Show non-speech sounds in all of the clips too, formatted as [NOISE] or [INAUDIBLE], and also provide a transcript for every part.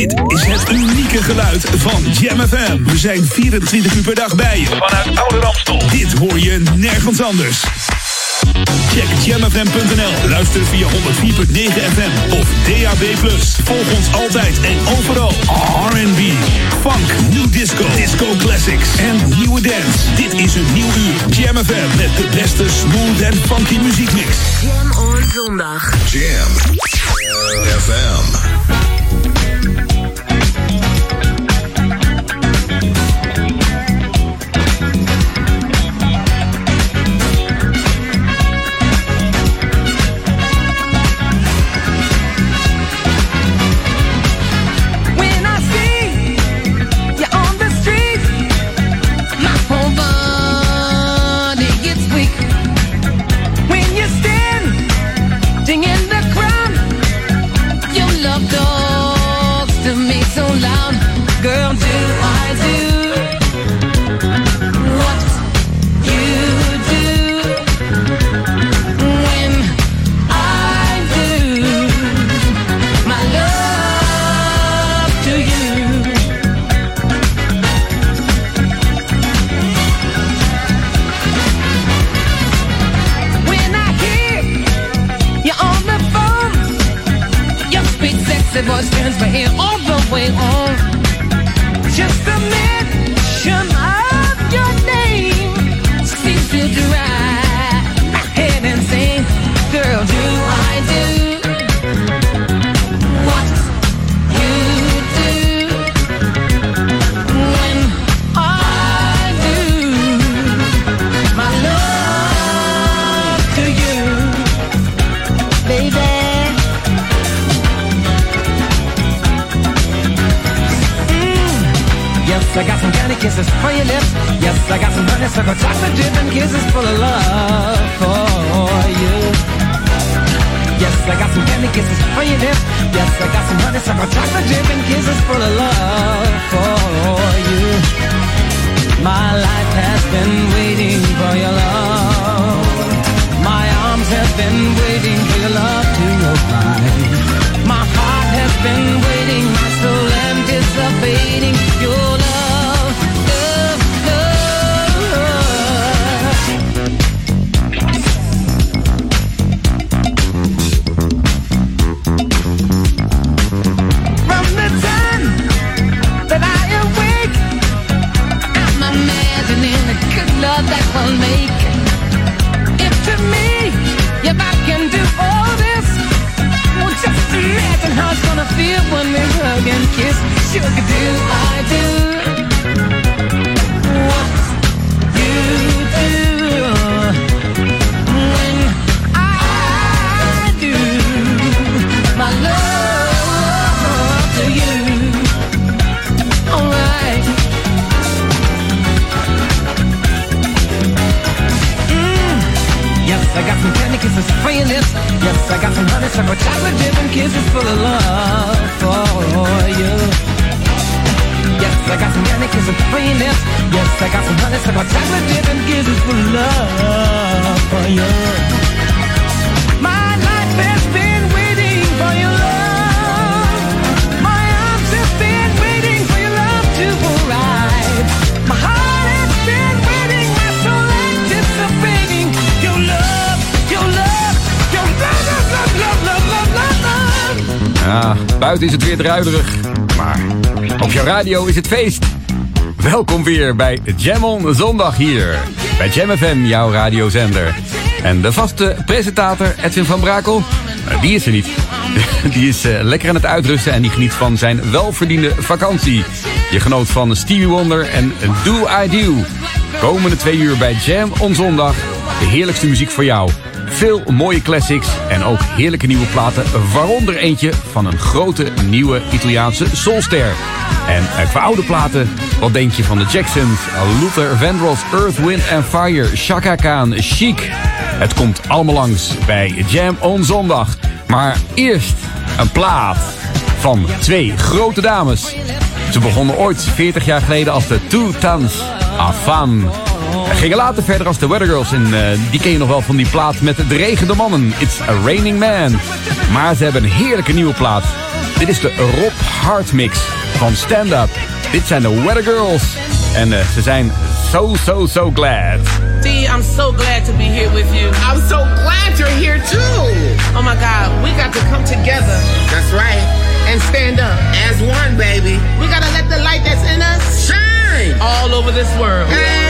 Dit is het unieke geluid van Jam FM. We zijn 24 uur per dag bij je. Vanuit Oude Ramstel. Dit hoor je nergens anders. Check jamfm.nl. Luister via 104.9 FM of DAB+. Volg ons altijd en overal. R&B, funk, new disco, disco classics en nieuwe dance. Dit is een nieuw uur. Jam FM met de beste smooth en funky muziekmix. Jam on zondag. Jam FM. Way on. I got some candy kisses for your lips. Yes, I got some honeysuckle chocolate dip and kisses full of love for you. Yes, I got some candy kisses for your lips. Yes, I got some honeysuckle chocolate dip and kisses full of love for you. My life has been waiting for your love. My arms have been waiting for your love to arrive. My heart has been waiting, my soul anticipating your imagine how it's gonna feel when we hug and kiss. Sugar, do I do what you I got some candy kisses for your lips. Yes, I got some honeysuckle chocolate dip and kisses full of love for you. Yes, I got some candy kisses for your lips. Yes, I got some honeysuckle chocolate dip and kisses full of love for you. My life has been Buiten is het weer druiderig, maar op jouw radio is het feest. Welkom weer bij Jam on Zondag hier. Bij Jam FM, jouw radiozender. En de vaste presentator Edwin van Brakel, eh, die is er niet. [LAUGHS] Die is eh, lekker aan het uitrusten en die geniet van zijn welverdiende vakantie. Je genoot van Stevie Wonder en Do I Do. Komende twee uur bij Jam on Zondag. De heerlijkste muziek voor jou. Veel mooie classics en ook heerlijke nieuwe platen. Waaronder eentje van een grote nieuwe Italiaanse soulster. En eh, qua oude platen, wat denk je van de Jacksons, Luther Vandross, Earth, Wind Fire, Chaka Khan, Chic. Het komt allemaal langs bij Jam on Zondag. Maar eerst een plaat van twee grote dames. Ze begonnen ooit 40 jaar geleden als de Two Tans Afan. Gingen later verder als de Weather Girls. En eh, die ken je nog wel van die plaat met de regende mannen. It's a Raining Man. Maar ze hebben een heerlijke nieuwe plaat. Dit is de Rob Hart mix van Stand Up. Dit zijn de Weather Girls. En uh, ze zijn so, so, so glad. D, I'm so glad to be here with you. I'm so glad you're here too. Oh my God, we got to come together. That's right. And stand up as one, baby. We gotta let the light that's in us shine all over this world. Hey,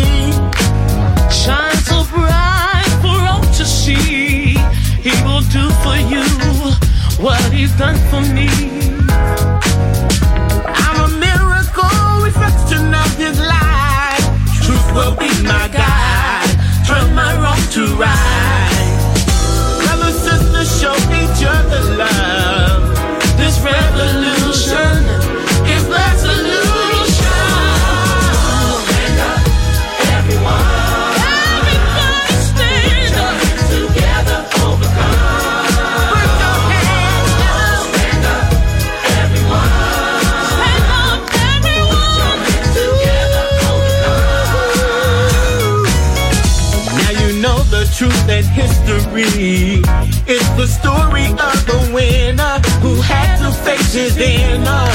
do for you what he's done for me. I'm a miracle, reflection of his light. Truth will be my guide, turn my wrong to right. Brothers, sisters, show each other love. History. It's the story of the winner who had to face his inner.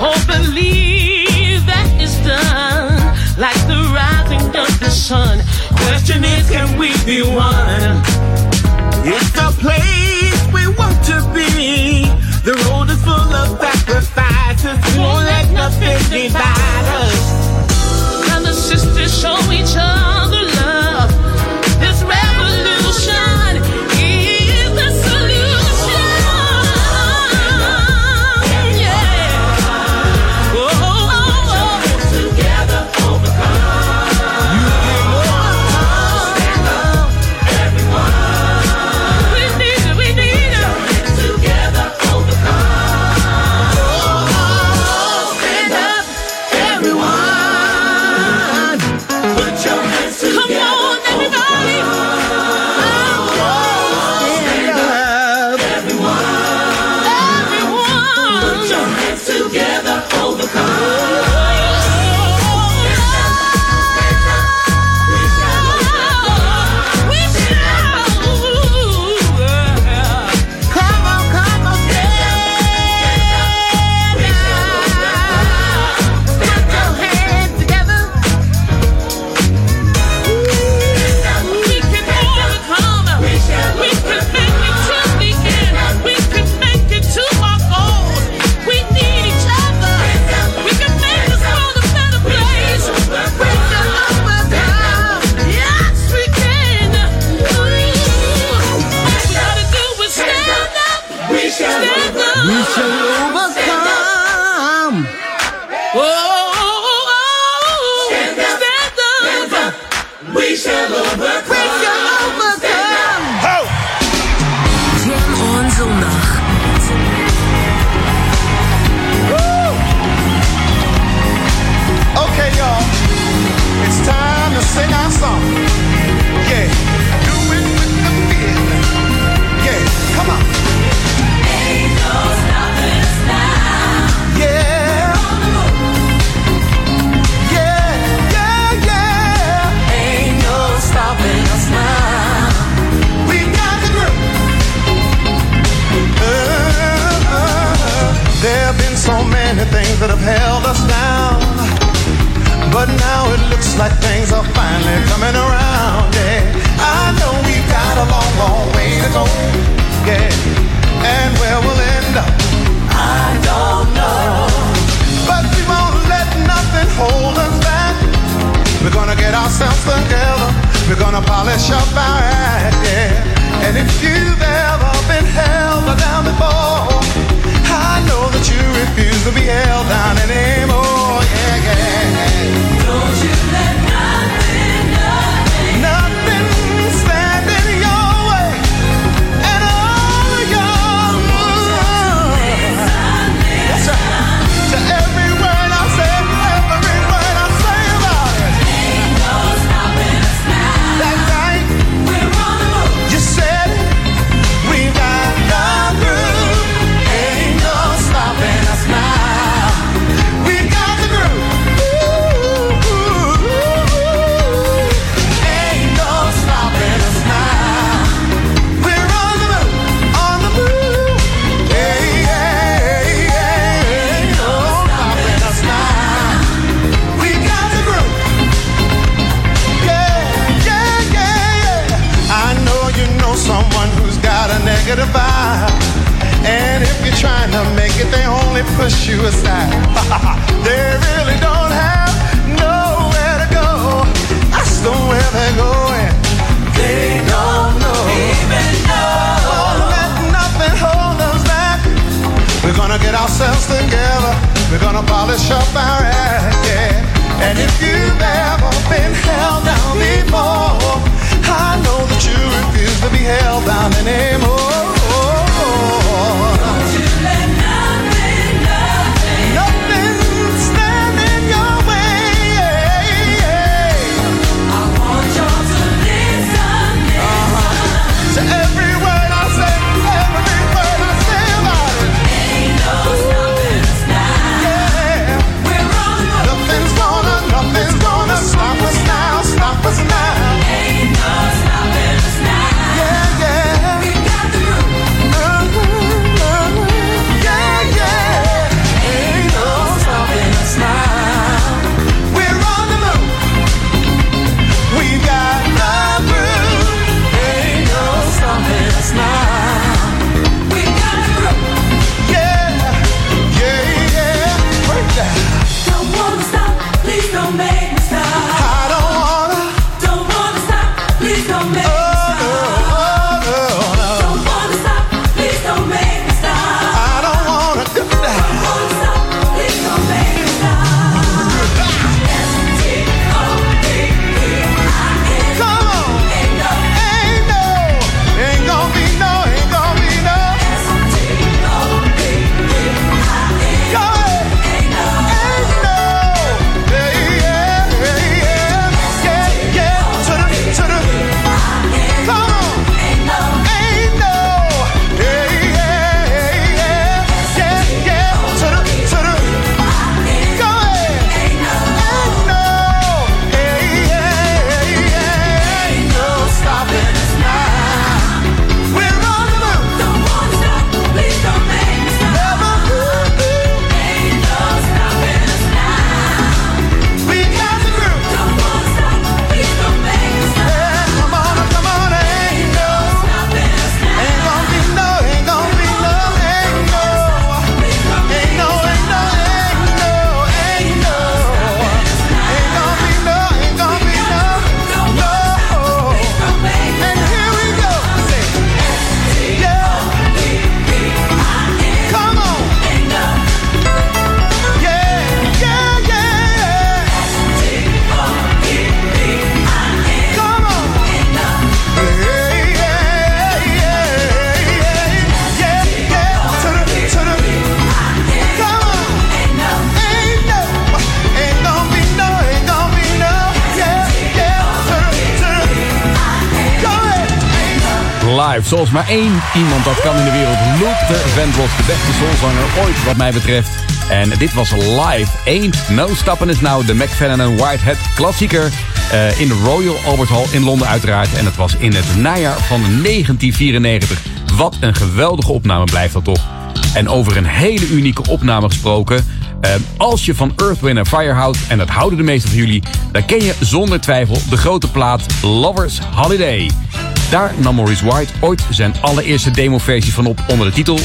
Oh, believe that is done like the rising of the sun. Question is, can we be one? It's a place we want to be. The road is full of sacrifices. We won't let nothing divide us. Brothers, sisters, show each other zoals maar één iemand dat kan in de wereld. Luther Vandross, de beste soulzanger ooit wat mij betreft. En dit was live. Ain't No Stoppin' Is Now, de McFadden en Whitehead klassieker. eh, in de Royal Albert Hall in Londen uiteraard. En het was in het najaar van 1994. Wat een geweldige opname blijft dat toch. En over een hele unieke opname gesproken. eh, als je van Earth, Wind Fire houdt, en dat houden de meesten van jullie... dan ken je zonder twijfel de grote plaat Lovers Holiday. Daar nam Maurice White ooit zijn allereerste demoversie van op onder de titel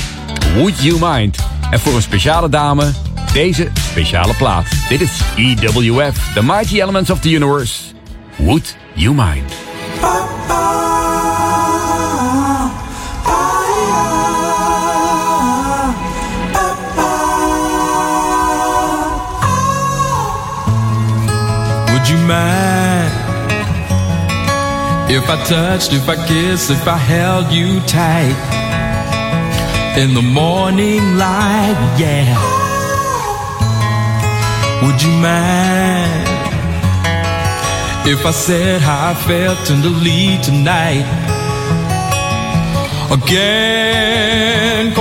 Would You Mind? En voor een speciale dame, deze speciale plaat. Dit is EWF, The Mighty Elements of the Universe. Would You Mind? If I touched, if I kissed, if I held you tight in the morning light? Yeah. Would you mind if I said how I felt tenderly tonight? Again,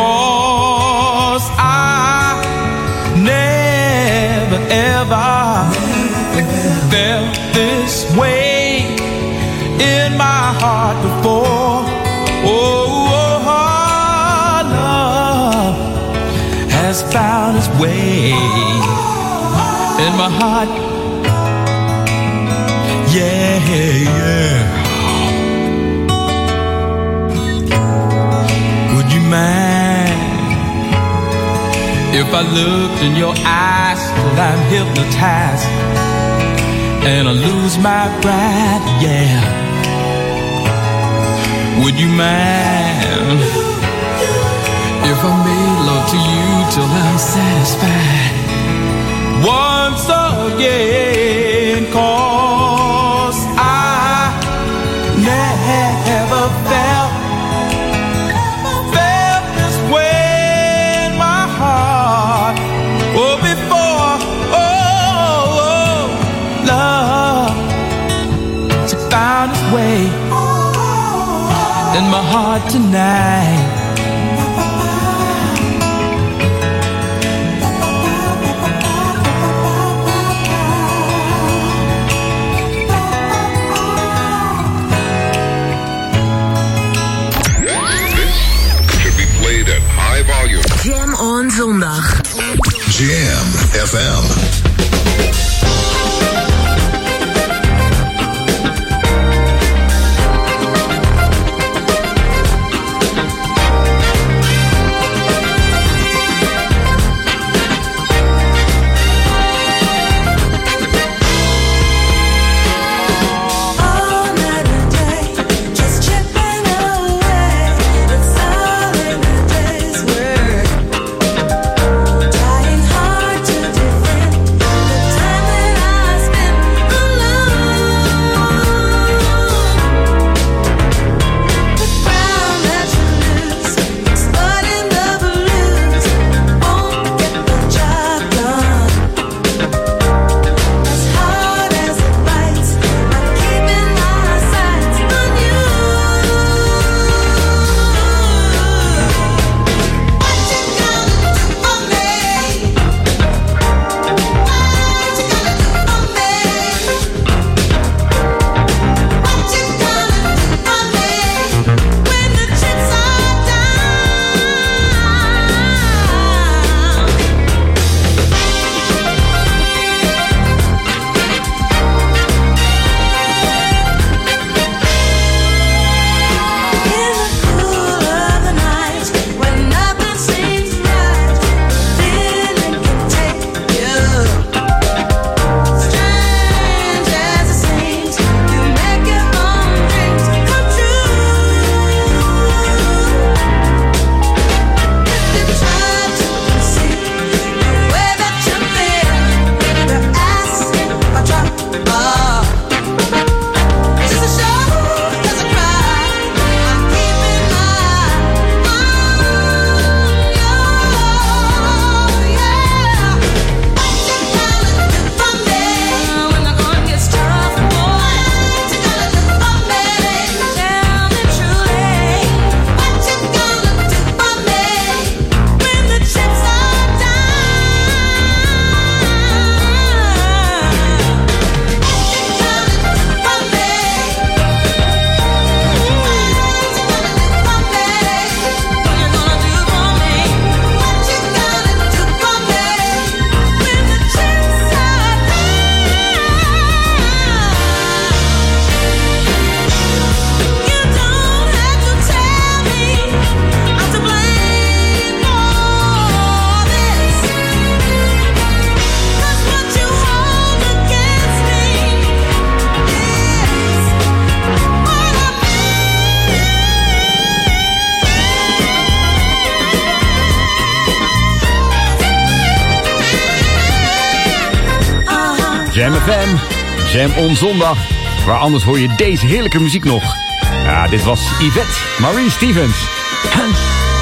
heart before. Oh, oh, oh, love has found its way in my heart. Yeah, yeah. Would you mind If I looked in your eyes till I'm hypnotized and I lose my breath, yeah. Would you mind if I made love to you till I'm satisfied? Once again, cause I never felt in my heart tonight. Should be played at high volume. Jam on zondag. Jam FM. Jam FM, Jam on zondag. Waar anders hoor je deze heerlijke muziek nog. Ja, dit was Yvette Marie Stevens.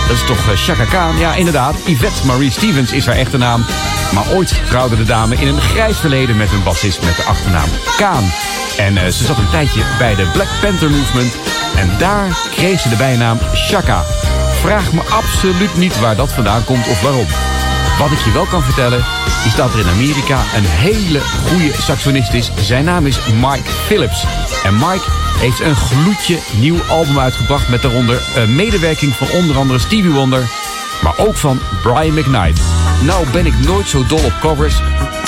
Dat is toch eh, Chaka Khan? Ja, inderdaad. Yvette Marie Stevens is haar echte naam. Maar ooit trouwde de dame in een grijs verleden met een bassist met de achternaam Kaan. En eh, ze zat een tijdje bij de Black Panther Movement. En daar kreeg ze de bijnaam Chaka. Vraag me absoluut niet waar dat vandaan komt of waarom. Wat ik je wel kan vertellen, is dat er in Amerika een hele goede saxonist is. Zijn naam is Mike Phillips. En Mike heeft een gloedje nieuw album uitgebracht... met daaronder een medewerking van onder andere Stevie Wonder... maar ook van Brian McKnight. Nou ben ik nooit zo dol op covers...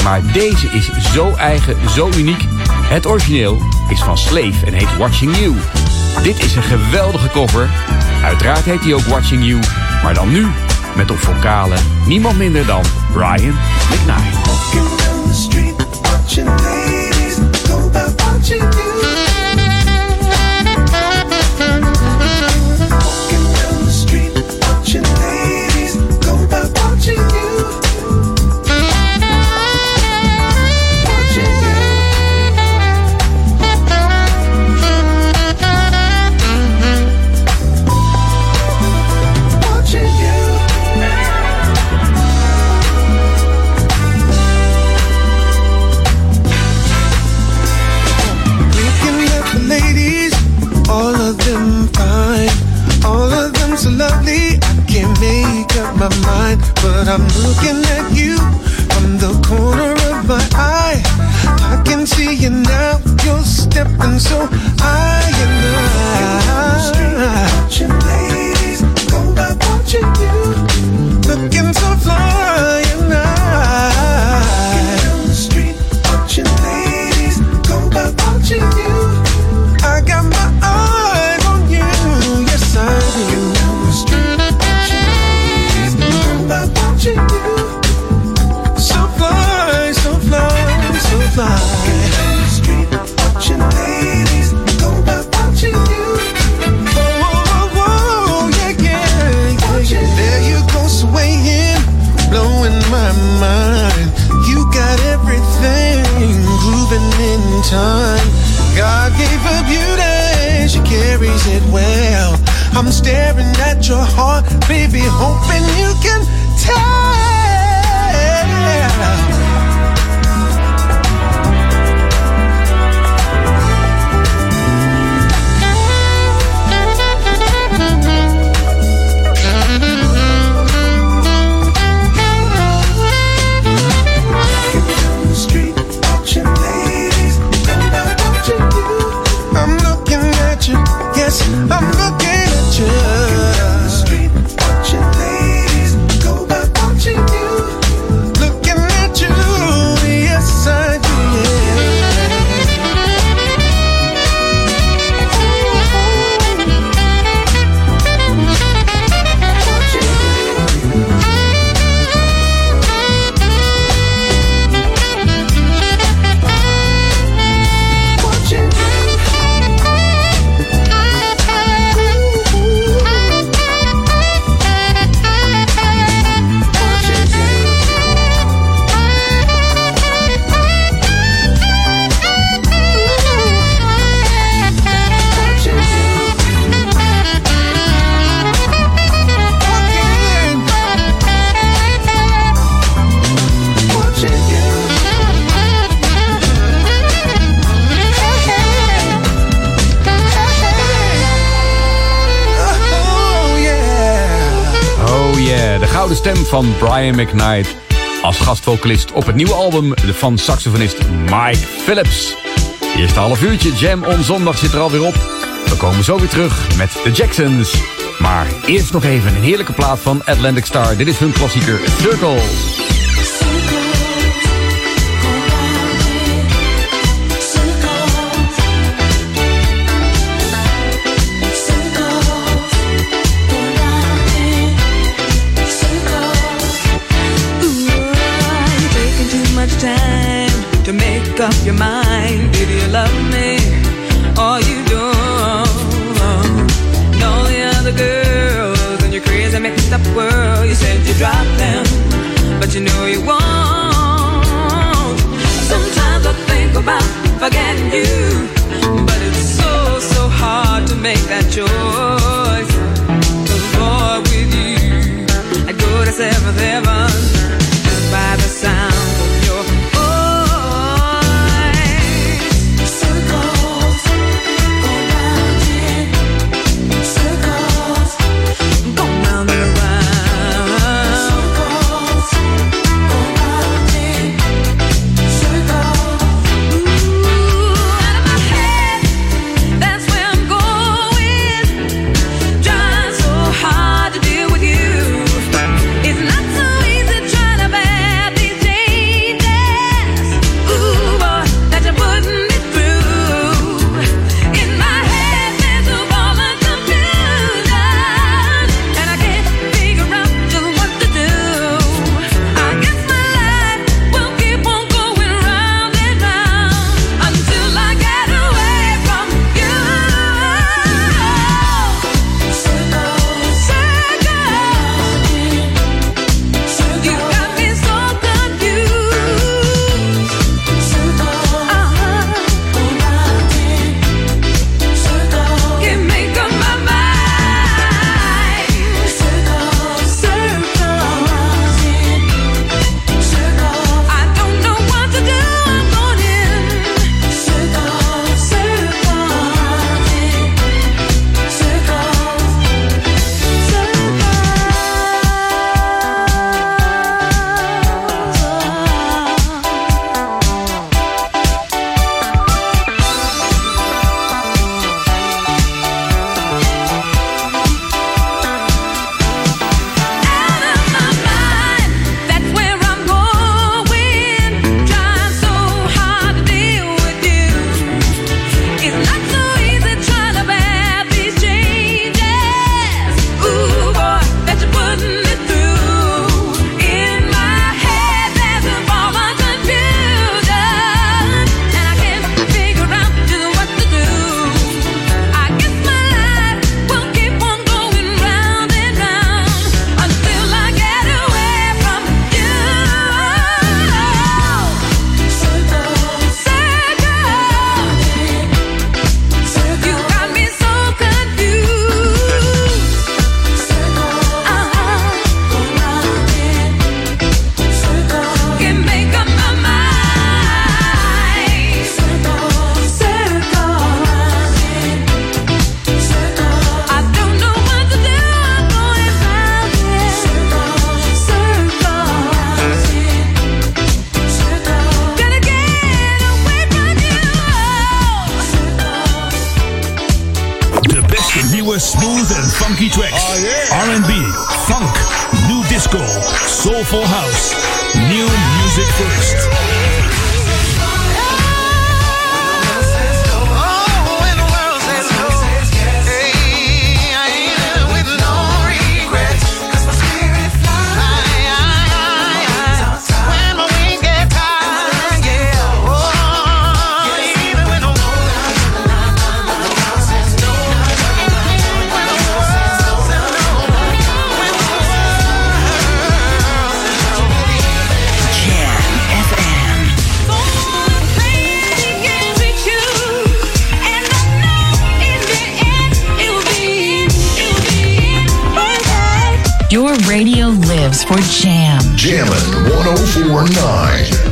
maar deze is zo eigen, zo uniek. Het origineel is van Slave en heet Watching You. Dit is een geweldige cover. Uiteraard heet hij ook Watching You... maar dan nu Met op vocalen niemand minder dan Brian McKnight. Van Brian McKnight. Als gastvocalist op het nieuwe album van saxofonist Mike Phillips. Eerste half uurtje Jam on zondag zit er alweer op. We komen zo weer terug met de Jacksons. Maar eerst nog even een heerlijke plaat van Atlantic Star. Dit is hun klassieker Circles. Up your mind. Did you love me or you don't? And all the other girls in your crazy mixed up world, you said you dropped them, but you know you won't. Sometimes I think about forgetting you, but it's so, so hard to make that choice. 'Cause boy, with you, I'd go to seventh heaven soulful house. New music first. For jam. Jammin' 1049.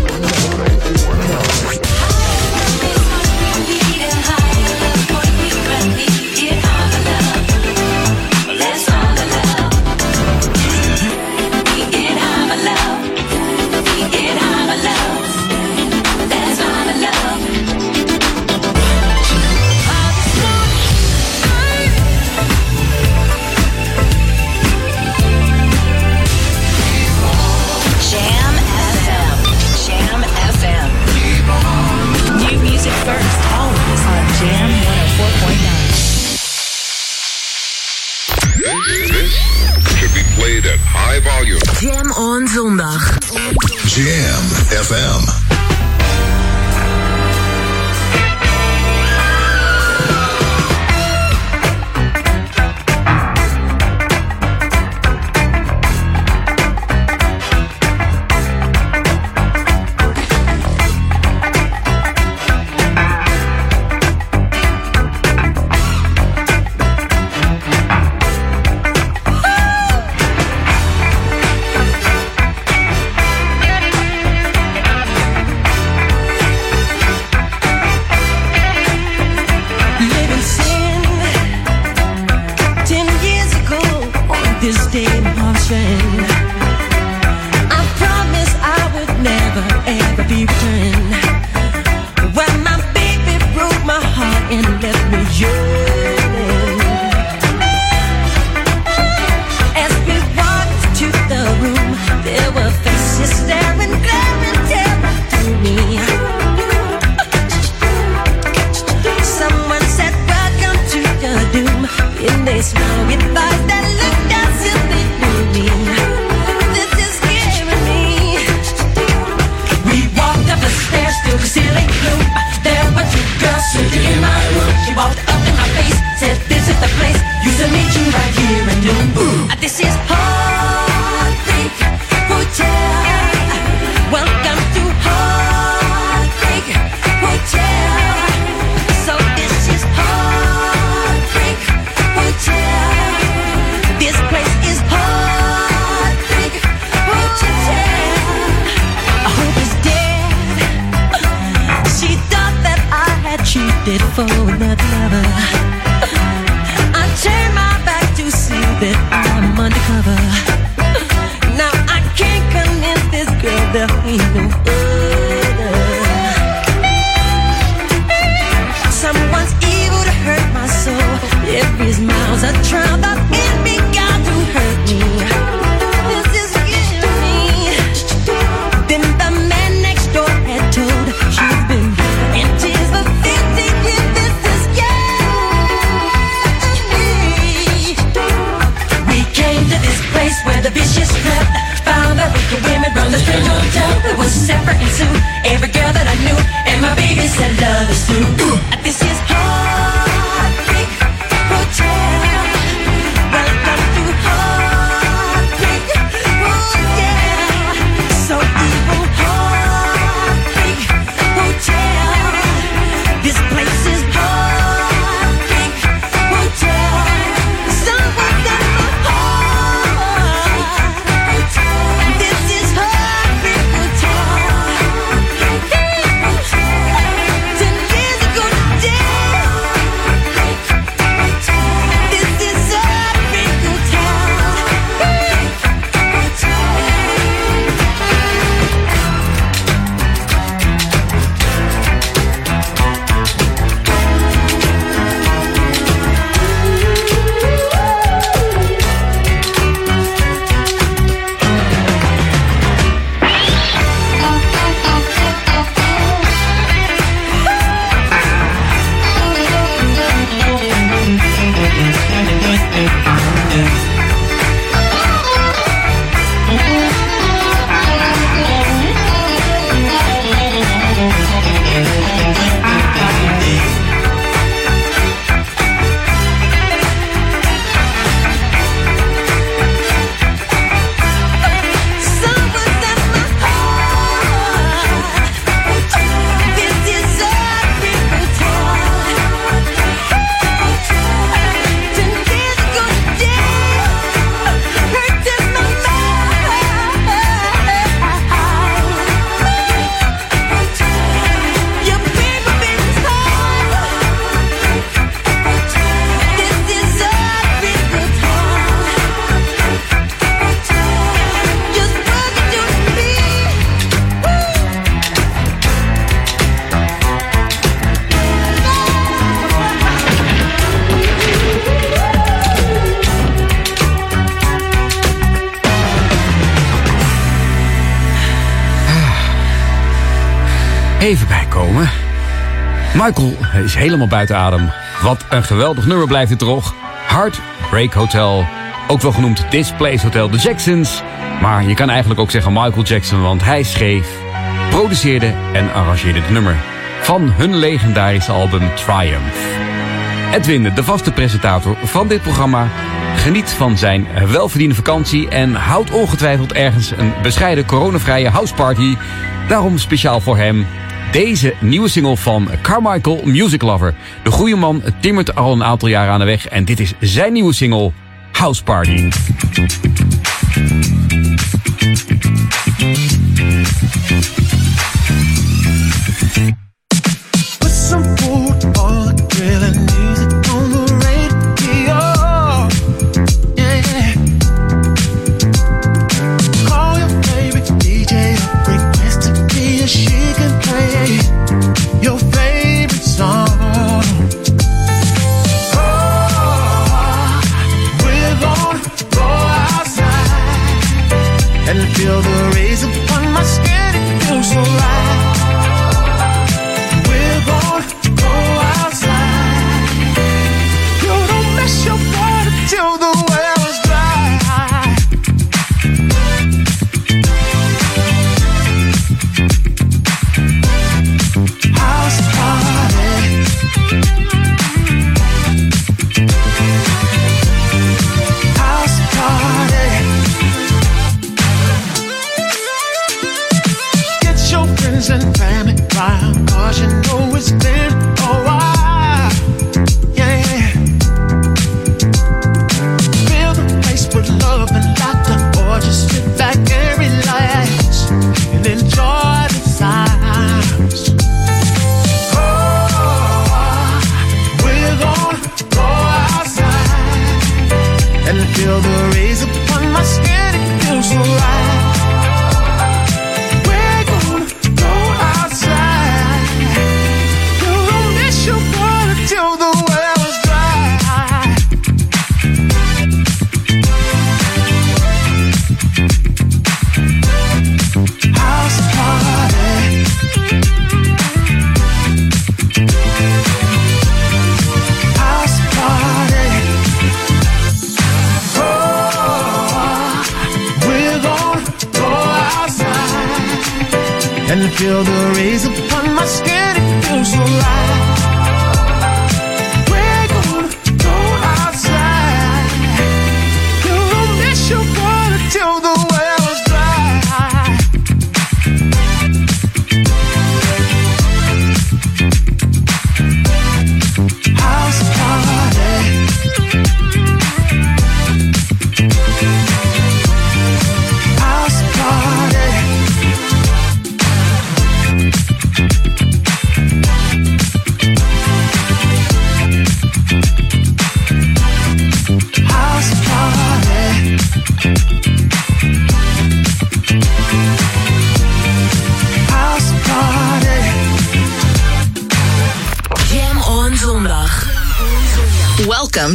Helemaal buiten adem. Wat een geweldig nummer blijft dit toch. Heartbreak Hotel. Ook wel genoemd Displays Hotel The Jacksons. Maar je kan eigenlijk ook zeggen Michael Jackson, want hij schreef, produceerde en arrangeerde het nummer. Van hun legendarische album Triumph. Edwin, de vaste presentator van dit programma, geniet van zijn welverdiende vakantie en houdt ongetwijfeld ergens een bescheiden coronavrije houseparty. Daarom speciaal voor hem deze nieuwe single van Carmichael Music Lover. De goede man timmert al een aantal jaren aan de weg en dit is zijn nieuwe single House Party.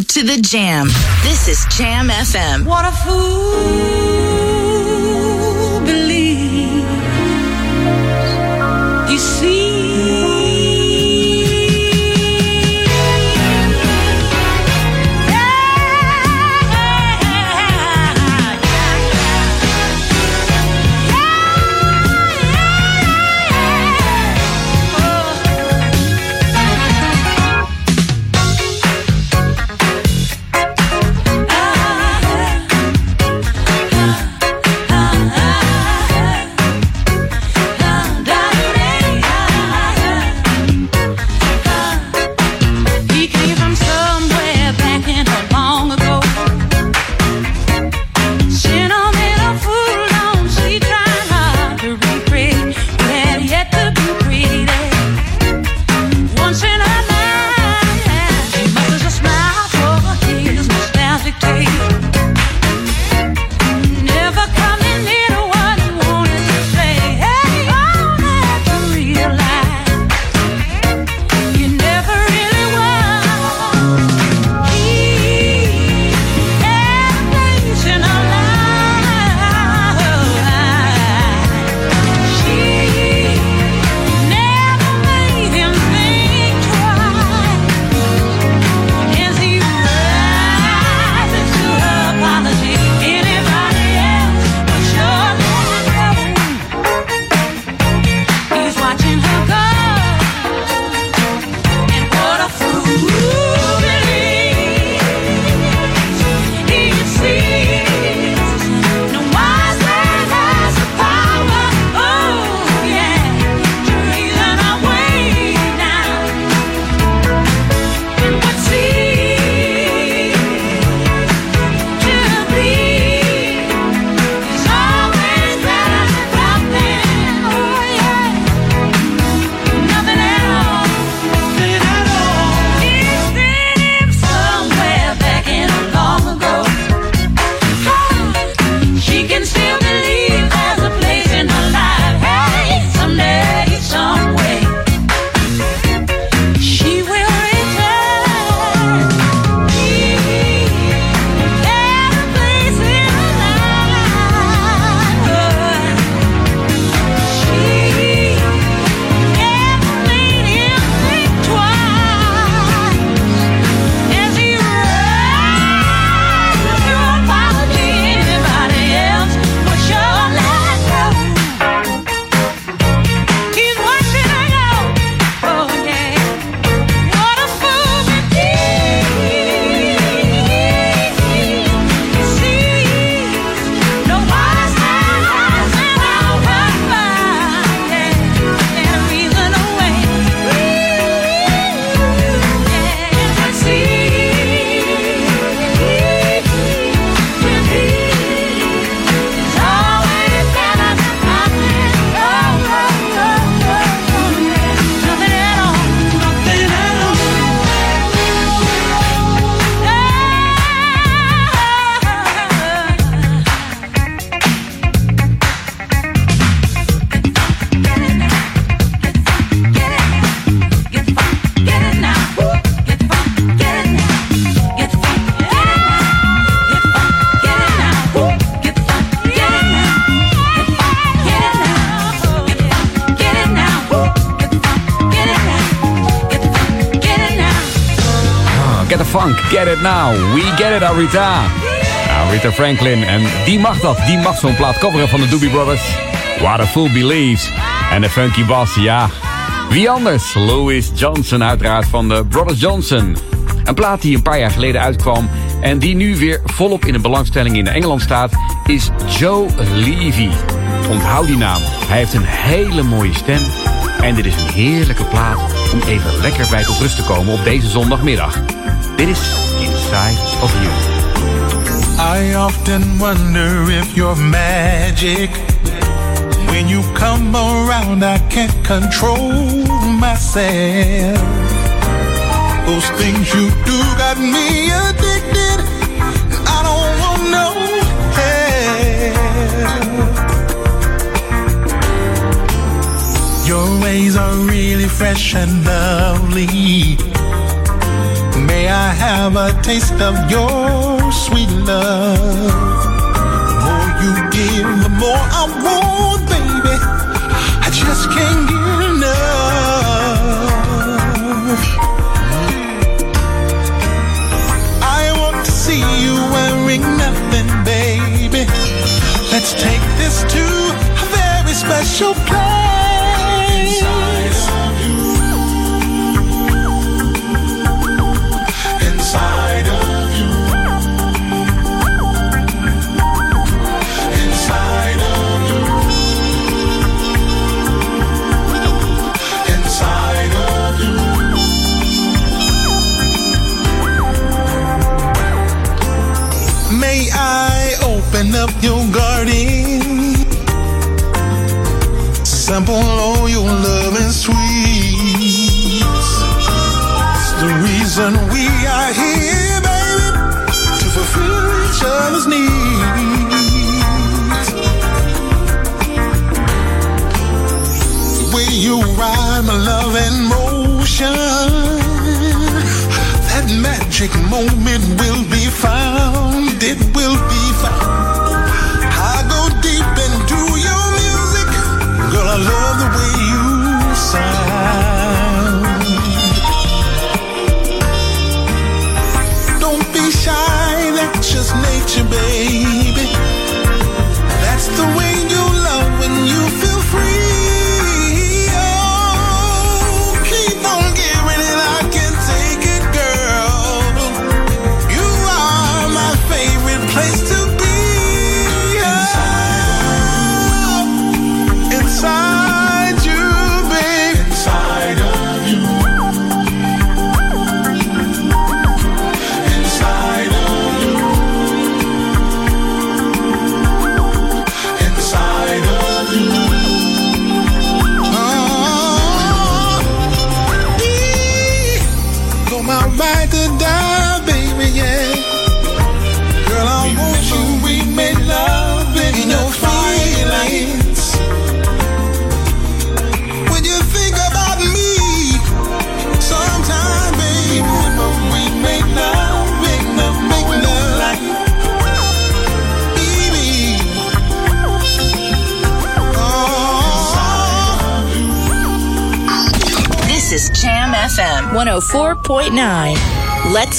To the Jam. This is Jam FM. What a fool Arita. Nou, Rita Franklin. En die mag dat. Die mag zo'n plaat coveren van de Doobie Brothers. What a Fool Believes. En de funky bass, ja. Wie anders? Louis Johnson uiteraard van de Brothers Johnson. Een plaat die een paar jaar geleden uitkwam... en die nu weer volop in de belangstelling in Engeland staat... is Joe Levy. Onthoud die naam. Hij heeft een hele mooie stem... en dit is een heerlijke plaat om even lekker bij tot rust te komen op deze zondagmiddag. Dit is Inside of You. I often wonder if you're magic. When you come around, I can't control myself. Those things you do got me addicted. I don't want no help. Your ways are really fresh and lovely. May I have a taste of your sweet love? The more you give, the more I want, baby. I just can't get enough. I want to see you wearing nothing, baby. Let's take this to a very special place.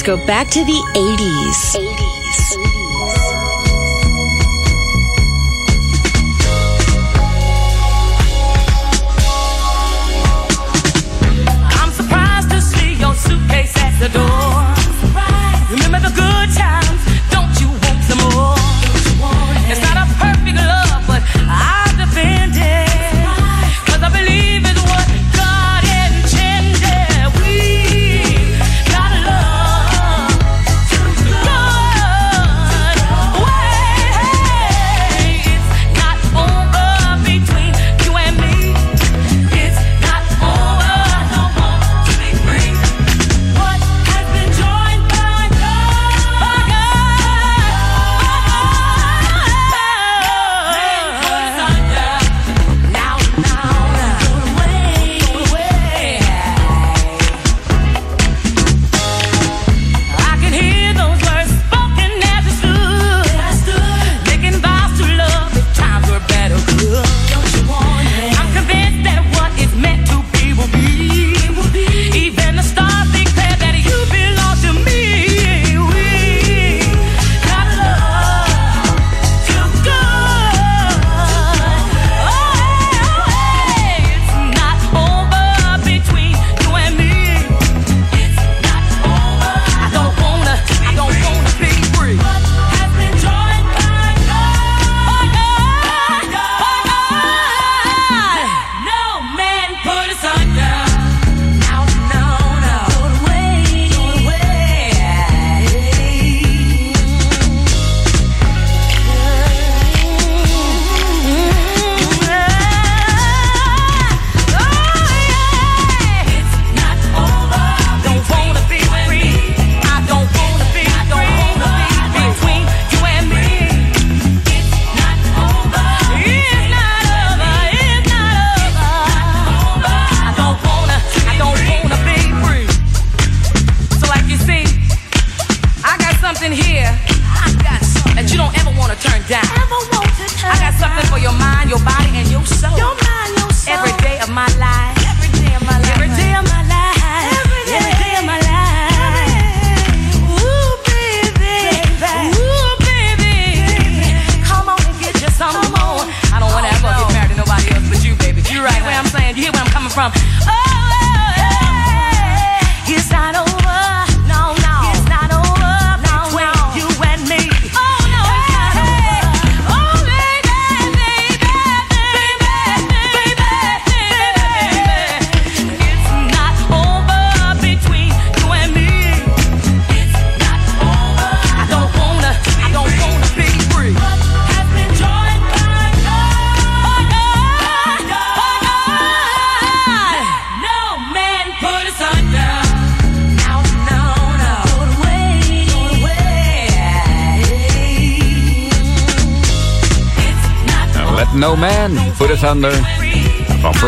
Go back to the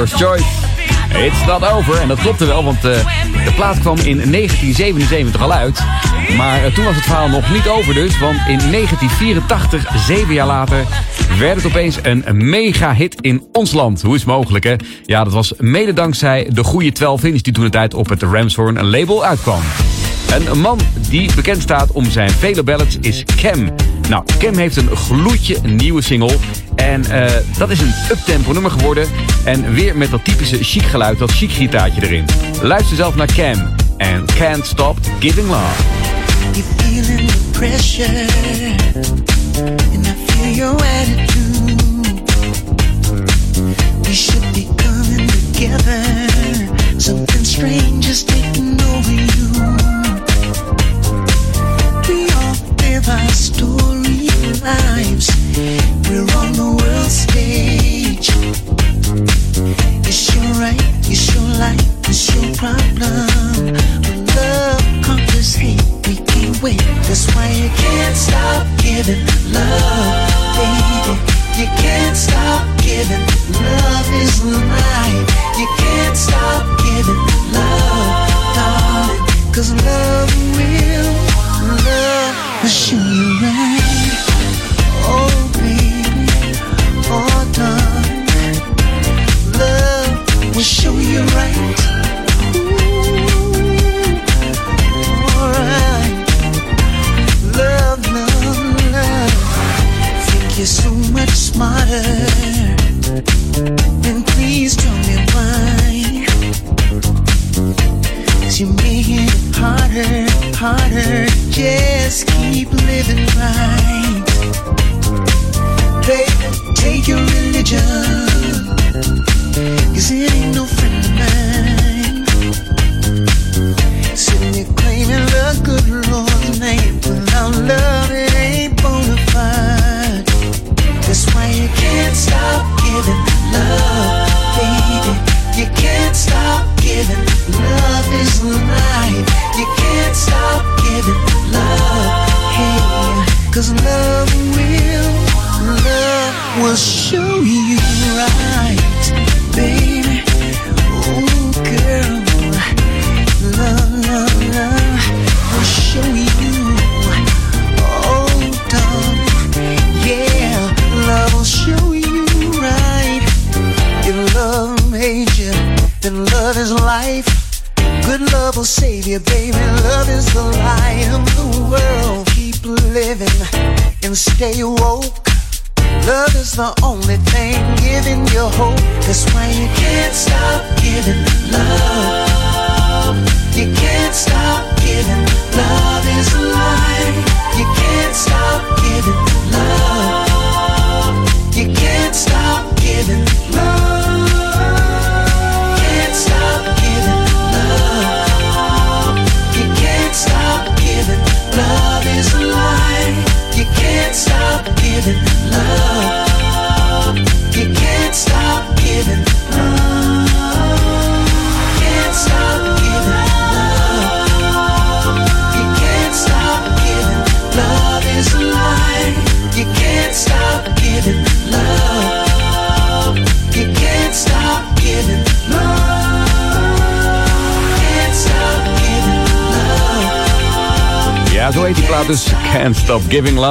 First Choice. It's not over. En dat klopte wel, want eh, de plaat kwam in 1977 al uit. Maar eh, toen was het verhaal nog niet over dus. Want in 1984, zeven jaar later, werd het opeens een mega hit in ons land. Hoe is het mogelijk, hè? Ja, dat was mede dankzij de goede 12 inch die toen de tijd op het Ramshorn label uitkwam. Een man die bekend staat om zijn vele ballads is Cam. Nou, Cam heeft een gloedje nieuwe single. En eh, dat is een uptempo nummer geworden. En weer met dat typische chic geluid, dat chic gitaartje erin. Luister zelf naar Cam. En Can't Stop Giving Love. You're feeling the pressure, and I feel your attitude. We should be coming together. Something strange is taking over you. We all live our story lives. We're on the world stage. It's your right, it's your life, it's your problem. Love conquers hate, we can't. That's why you can't stop giving love, baby. You can't stop giving. Love is. You can't stop giving love, darling. Cause love will, love will show you right. Take your religion. Cause it ain't no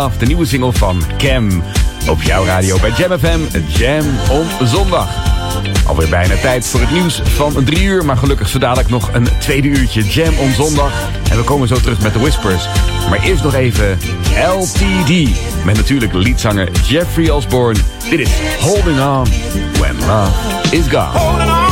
De nieuwe single van Cam. Op jouw radio bij Jam FM, Jam on zondag. Alweer bijna tijd voor het nieuws van drie uur. Maar gelukkig zo dadelijk nog een tweede uurtje Jam on zondag. En we komen zo terug met de Whispers. Maar eerst nog even LTD. Met natuurlijk leadzanger Jeffrey Osborne. Dit is Holding On When Love Is Gone.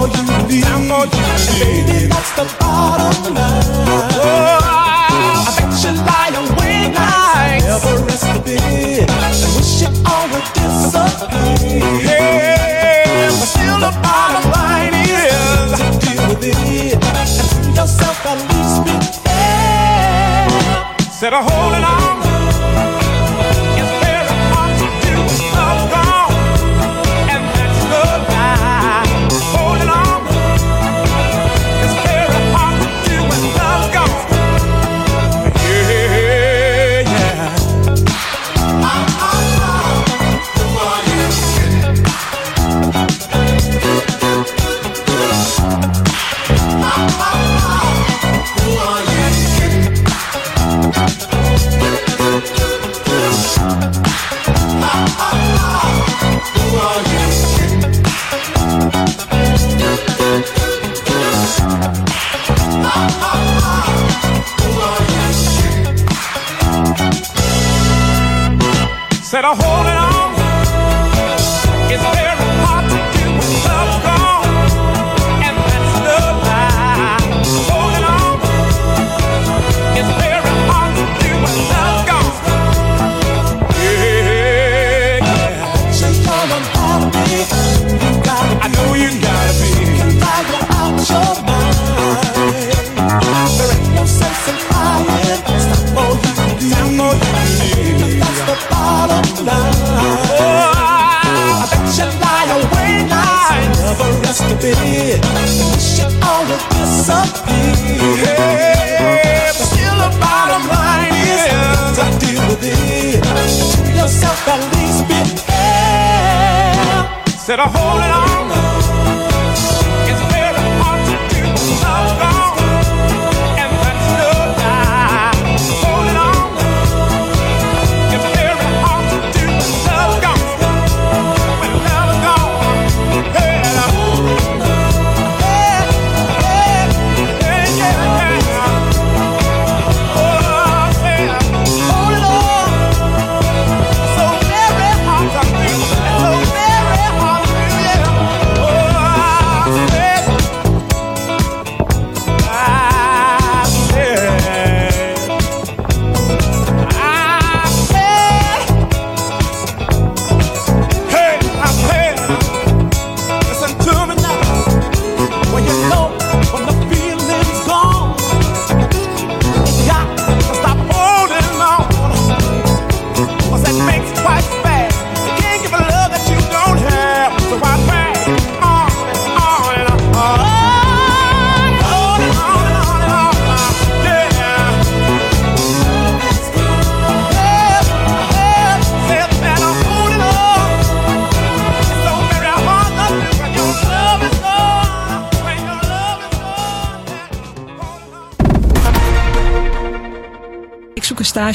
For you leave. Time for you leave. Baby, that's the bottom line. Oh, I bet you lie awake nights. Never rest a bit. And wish it all would disappear. Yeah, but still the bottom line is to deal with it. And to yourself at least be fair. Instead of holding on. It's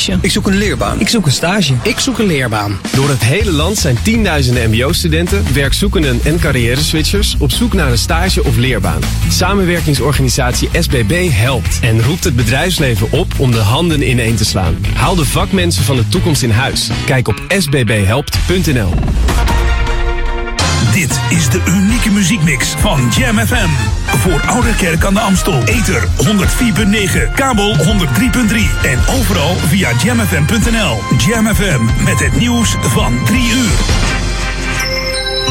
stage. Ik zoek een leerbaan. Ik zoek een stage. Ik zoek een leerbaan. Door het hele land zijn tienduizenden mbo-studenten, werkzoekenden en carrière-switchers op zoek naar een stage of leerbaan. Samenwerkingsorganisatie SBB helpt en roept het bedrijfsleven op om de handen ineen te slaan. Haal de vakmensen van de toekomst in huis. Kijk op sbbhelpt.nl. Dit is de unieke muziekmix van Jam FM. Voor Oude Kerk aan de Amstel. Ether 104.9, kabel 103.3 en overal via jamfm.nl. Jam FM met het nieuws van 3 uur.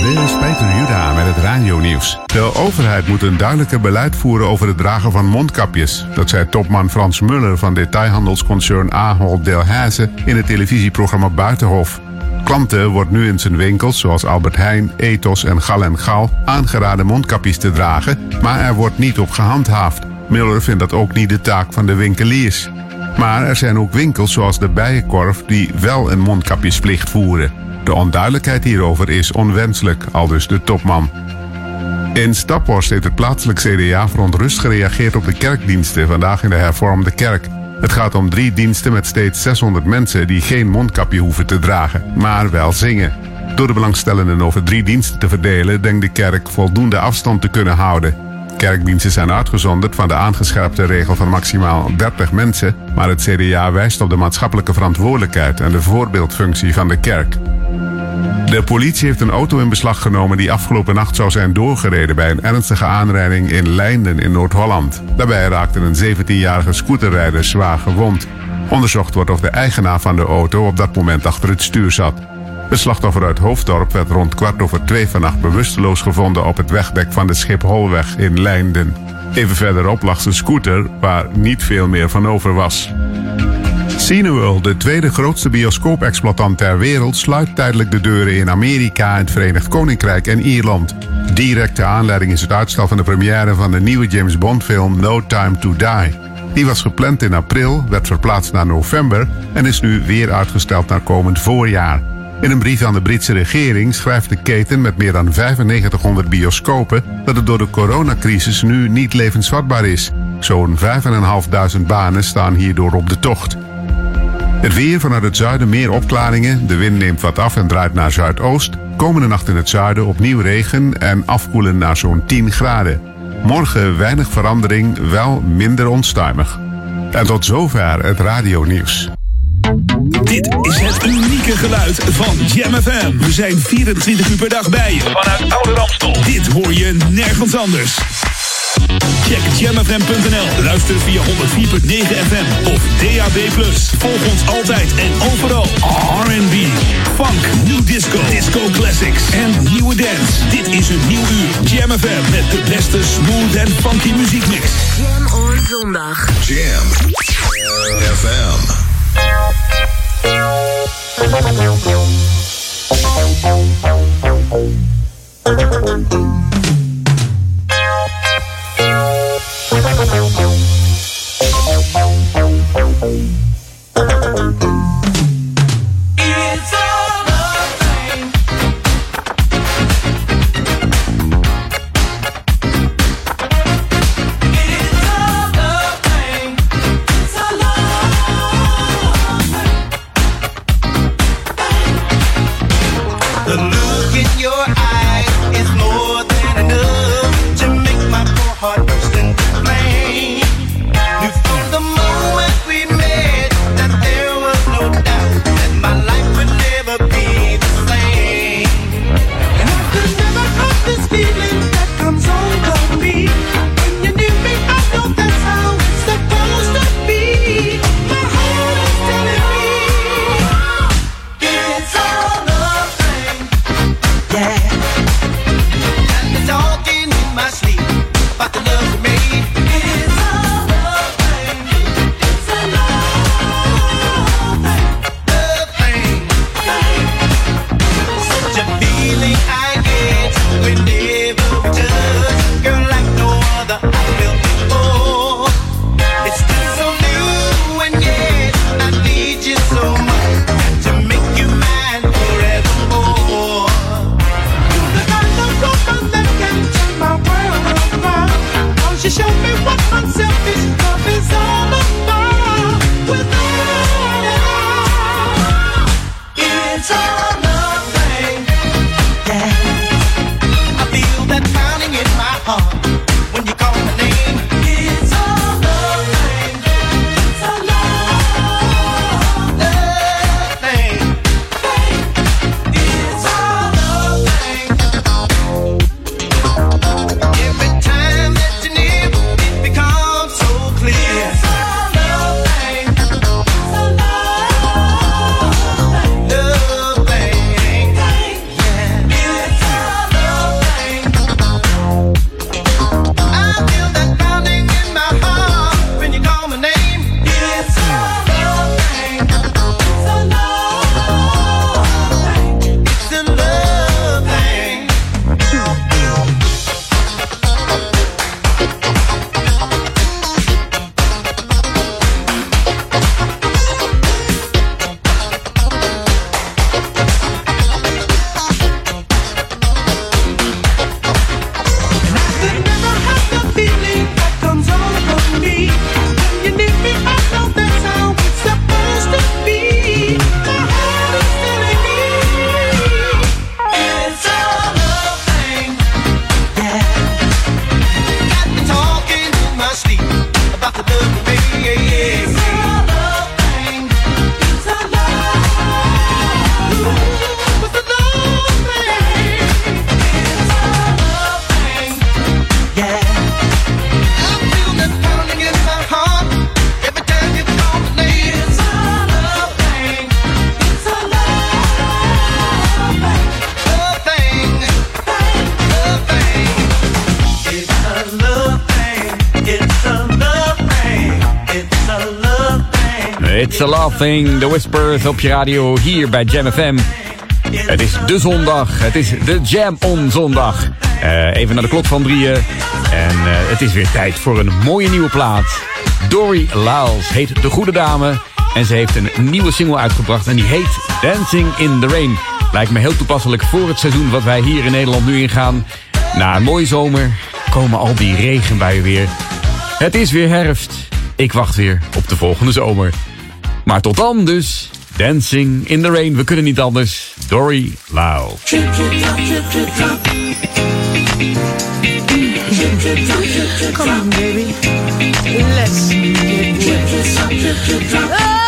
Dit is Peter Juda met het radio-nieuws. De overheid moet een duidelijker beleid voeren over het dragen van mondkapjes. Dat zei topman Frans Muller van detailhandelsconcern Ahold Delhaize in het televisieprogramma Buitenhof. Klanten wordt nu in zijn winkels, zoals Albert Heijn, Ethos en Gal en Gal, aangeraden mondkapjes te dragen, maar er wordt niet op gehandhaafd. Muller vindt dat ook niet de taak van de winkeliers. Maar er zijn ook winkels zoals de Bijenkorf die wel een mondkapjesplicht voeren. De onduidelijkheid hierover is onwenselijk, aldus de topman. In Staphorst heeft het plaatselijk CDA verontrust gereageerd op de kerkdiensten vandaag in de hervormde kerk. Het gaat om drie diensten met steeds 600 mensen die geen mondkapje hoeven te dragen, maar wel zingen. Door de belangstellenden over drie diensten te verdelen, denkt de kerk voldoende afstand te kunnen houden. Kerkdiensten zijn uitgezonderd van de aangescherpte regel van maximaal 30 mensen, maar het CDA wijst op de maatschappelijke verantwoordelijkheid en de voorbeeldfunctie van de kerk. De politie heeft een auto in beslag genomen die afgelopen nacht zou zijn doorgereden bij een ernstige aanrijding in Leinden in Noord-Holland. Daarbij raakte een 17-jarige scooterrijder zwaar gewond. Onderzocht wordt of de eigenaar van de auto op dat moment achter het stuur zat. Het slachtoffer uit Hoofddorp werd rond kwart over twee vannacht bewusteloos gevonden op het wegdek van de Schipholweg in Leinden. Even verderop lag zijn scooter, waar niet veel meer van over was. Cineworld, de tweede grootste bioscoopexploitant ter wereld, sluit tijdelijk de deuren in Amerika, het Verenigd Koninkrijk en Ierland. Directe aanleiding is het uitstel van de première van de nieuwe James Bond-film No Time to Die. Die was gepland in april, werd verplaatst naar november en is nu weer uitgesteld naar komend voorjaar. In een brief aan de Britse regering schrijft de keten met meer dan 9500 bioscopen dat het door de coronacrisis nu niet levensvatbaar is. Zo'n 5.500 banen staan hierdoor op de tocht. Het weer vanuit het zuiden meer opklaringen. De wind neemt wat af en draait naar zuidoost. Komende nacht in het zuiden opnieuw regen en afkoelen naar zo'n 10 graden. Morgen weinig verandering, wel minder onstuimig. En tot zover het radionieuws. Dit is het unieke geluid van Jam FM. We zijn 24 uur per dag bij je. Vanuit Oude Ramstel. Dit hoor je nergens anders. Check jamfm.nl. Luister via 104.9 FM of DAB+. Volg ons altijd en overal. R&B, funk, new disco, disco classics en nieuwe dance. Dit is een nieuw uur. Jam FM met de beste smooth en funky muziekmix. Jam on zondag. Jam FM. It's It's a love thing, The Whispers op je radio hier bij Jam FM. Het is de zondag, het is de Jam on zondag. Eh, even naar de klok van drieën. En eh, het is weer tijd voor een mooie nieuwe plaat. Dory Lyles heet De Goede Dame. En ze heeft een nieuwe single uitgebracht en die heet Dancing in the Rain. Lijkt me heel toepasselijk voor het seizoen wat wij hier in Nederland nu ingaan. Na een mooie zomer komen al die regenbuien weer. Het is weer herfst. Ik wacht weer op de volgende zomer. Maar tot dan dus, Dancing in the Rain. We kunnen niet anders. Dory Lau. Come baby. Let's get wet.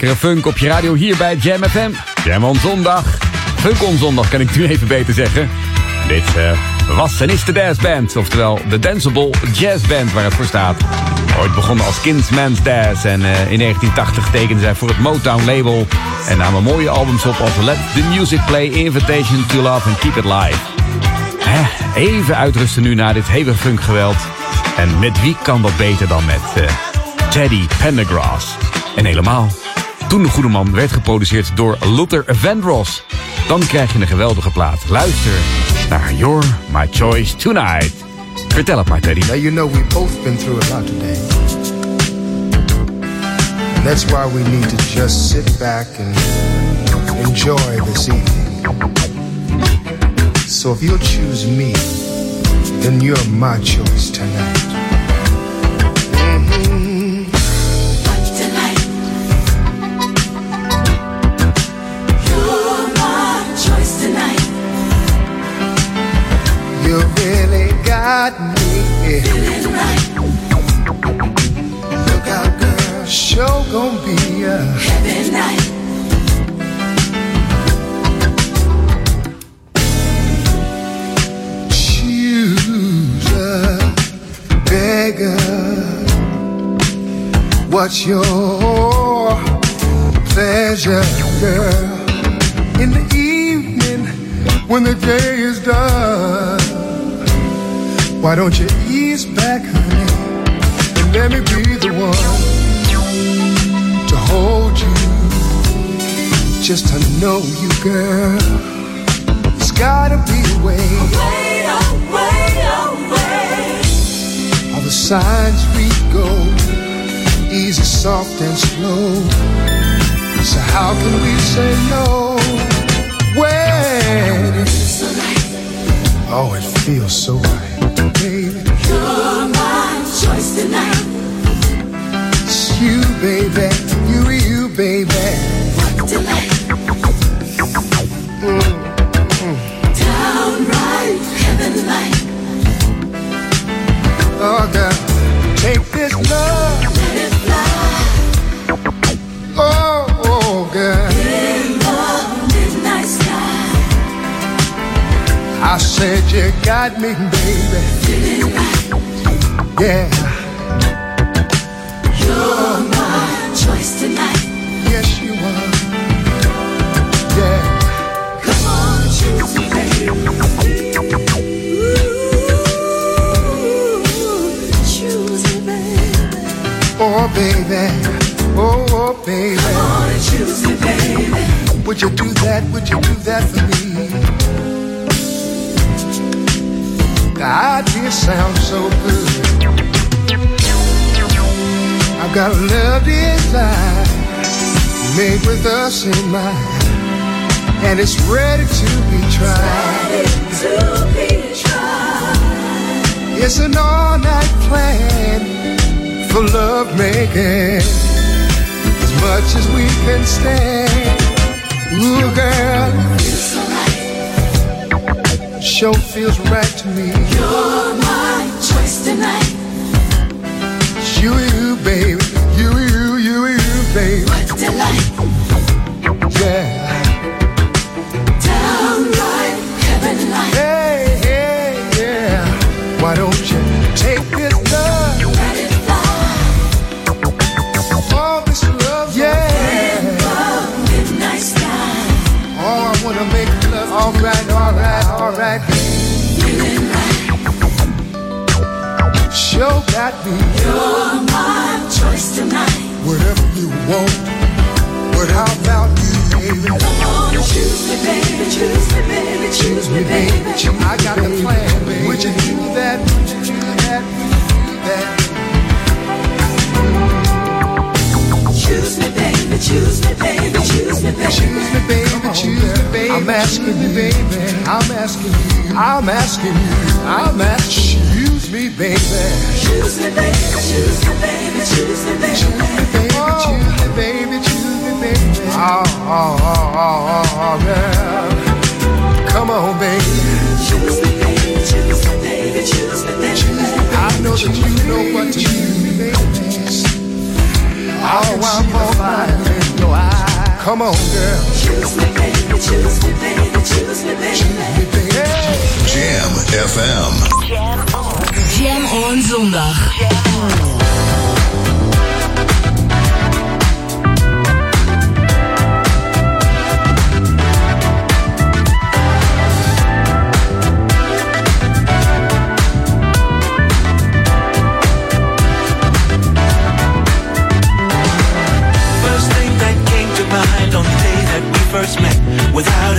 Lekkere funk op je radio hier bij Jam FM. Jam on zondag. Funk on zondag kan ik nu even beter zeggen. Dit eh, was en is de Dance Band, oftewel de Danceable Jazz Band waar het voor staat. Ooit begonnen als Kinsman's Dance en eh, in 1980 tekenden zij voor het Motown label en namen mooie albums op als Let the Music Play, Invitation to Love en Keep It Live. Even uitrusten nu na dit hevig funkgeweld. En met wie kan dat beter dan met eh, Teddy Pendergrass? En helemaal, toen de Goede Man werd geproduceerd door Luther Vandross. Dan krijg je een geweldige plaat. Luister naar You're My Choice Tonight. Vertel het maar, Teddy. Now you know we've both been through a lot today. And that's why we need to just sit back and enjoy this evening. So if you'll choose me, then you're my choice tonight. Got me. Look out, girl. Show gon' be a Heaven night. choose a beggar. What's your pleasure, girl? In the evening, when the day is done, why don't you ease back, honey, and let me be the one to hold you, just to know you, girl. It's gotta be a way. Wait, oh, wait, oh, wait. All the signs we go, easy, soft, and slow. So how can we say no when it's Oh, it feels so right, tonight. It's you, baby. You, you, baby. What delight. Mm, Downright. Oh, girl, take this love. Let it fly. Oh, oh, girl. In the midnight sky. I said you got me, baby. Feeling right. Yeah. Would you do that? Would you do that for me? The idea sounds so good. I've got a love design made with us in mind, and it's ready to be tried. Ready to be tried. It's an all-night plan for love making, as much as we can stand. Ooh, girl, Feels so right. show feels right to me. You're my choice tonight. You, you, baby. You, you, you, you, baby. What delight. Show got me. You're my choice tonight. Whatever you want. What how about you, baby? Choose me, baby. Choose me, baby. Choose me, baby. I got the plan, baby. Would you do that? Would you do that? Would you do that? Choose me, baby. Choose me, baby. Choose me, baby. Choose me, baby. Choose me, baby. I'm asking you, baby. I'm asking you. I'm asking you. I'm asking you. Choose me, baby. Choose me, baby. Choose me, baby. Choose me, baby. Choose me, baby. Choose me, baby. Choose me, baby. Oh, oh, oh, oh, oh, girl. Come on, baby. Choose me, baby. Choose me, baby. Choose me, baby. I know that you know what to do, baby. Oh, I'm on fire. Come on, girl. Choose me, baby, choose me, baby, choose me, baby. Jam FM. Jam on zondag. First thing that came to mind on the day that we first met, without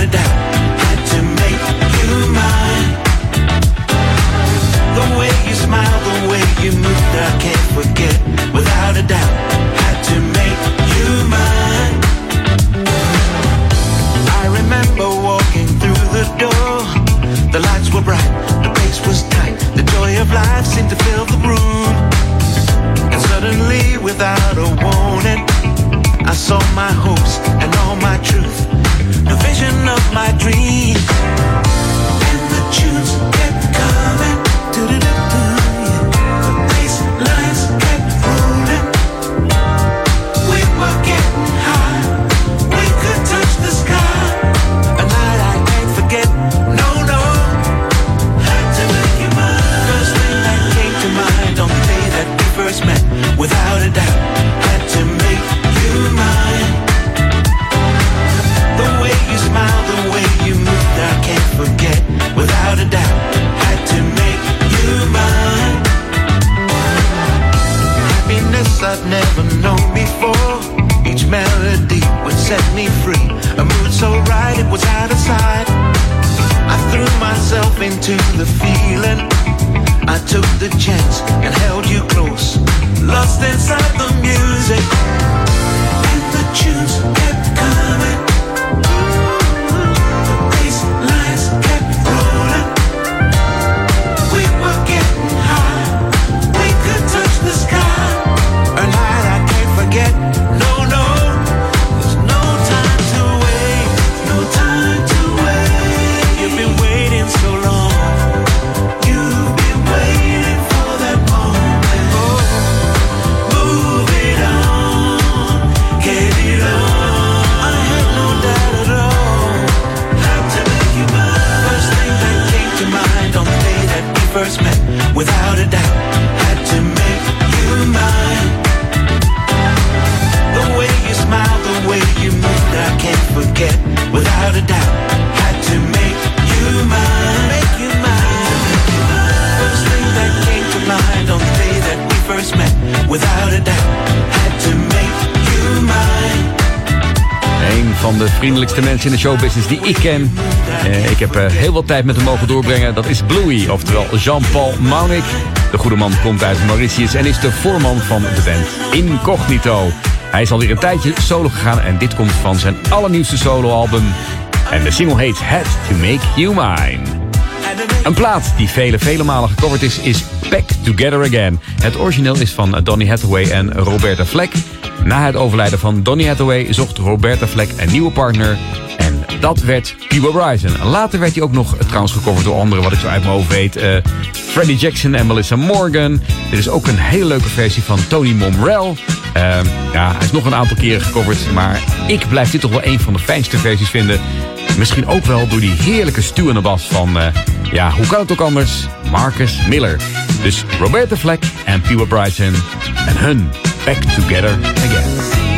set me free. A mood so right, it was out of sight. I threw myself into the feeling. I took the chance and held you close. Lost inside the music. And the tunes kept coming. Without a doubt, had to make you mine. Make you mine. First thing that came to mind on the day that we first met. Without a doubt, had to make you mine. Een van de vriendelijkste mensen in de showbusiness die ik ken. Eh, ik heb eh, heel wat tijd met hem mogen doorbrengen. Dat is Bluey, oftewel Jean-Paul Maunik. De goede man komt uit Mauritius en is de voorman van de band Incognito. Hij is alweer een tijdje solo gegaan en dit komt van zijn allernieuwste soloalbum. En de single heet Had to Make You Mine. Een plaat die vele, vele malen gecoverd is, is Back Together Again. Het origineel is van Donny Hathaway en Roberta Fleck. Na het overlijden van Donny Hathaway zocht Roberta Fleck een nieuwe partner. En dat werd Cuba Bryson. Later werd hij ook nog trouwens gecoverd door anderen, wat ik zo uit mijn hoofd weet. eh, Freddie Jackson en Melissa Morgan. Dit is ook een hele leuke versie van Tony Momrell. Eh, ja, hij is nog een aantal keren gecoverd. Maar ik blijf dit toch wel een van de fijnste versies vinden. Misschien ook wel door die heerlijke stuwende bas van, eh, ja, hoe kan het ook anders? Marcus Miller. Dus Roberta Fleck en Pua Bryson en hun Back Together Again.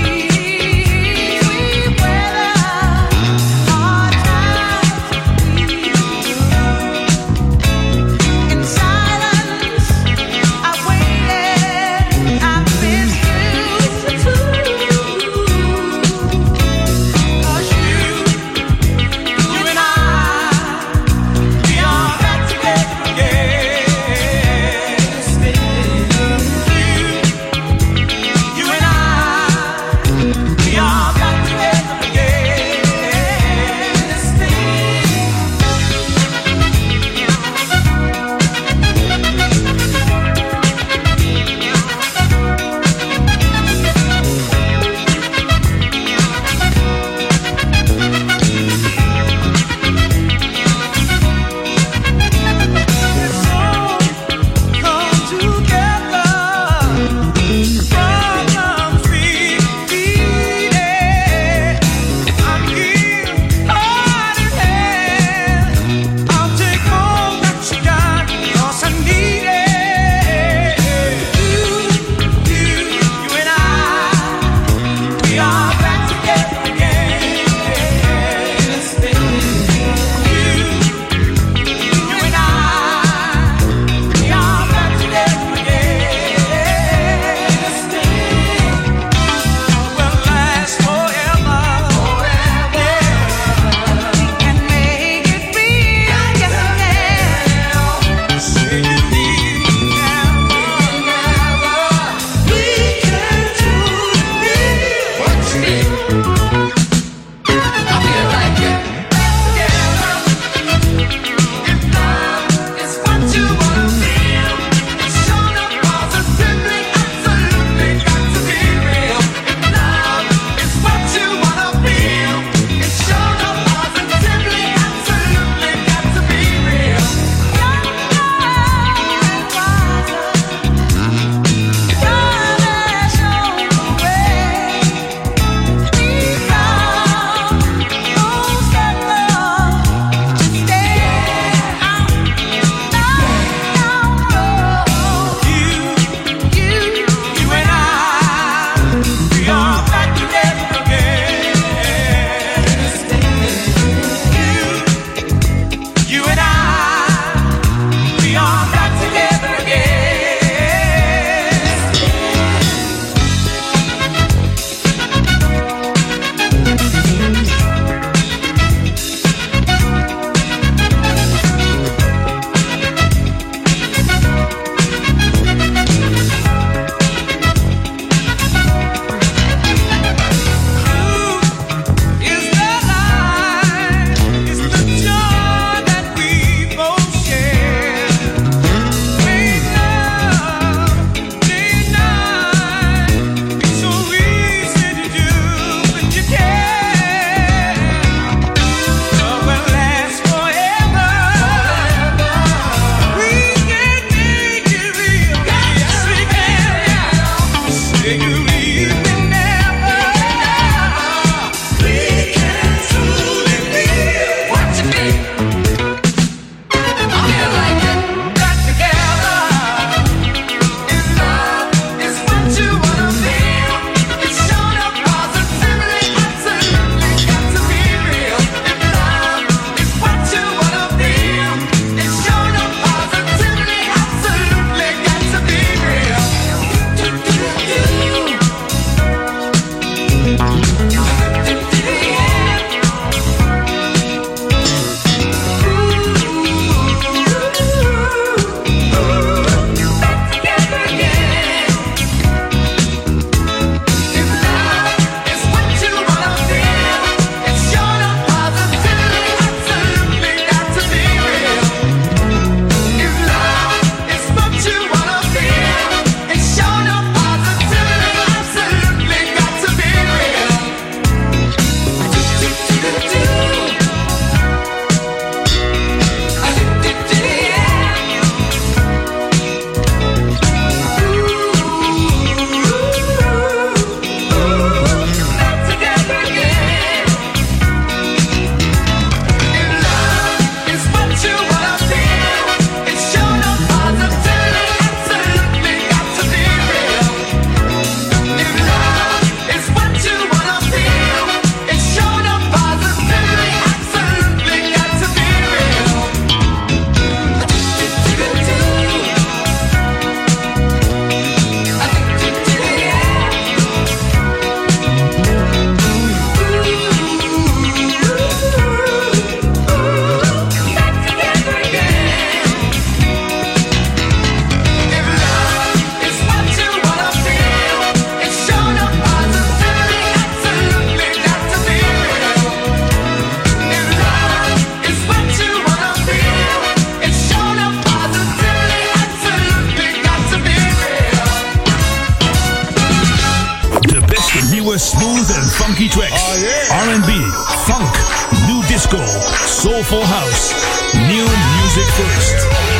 Soulful House. New music first.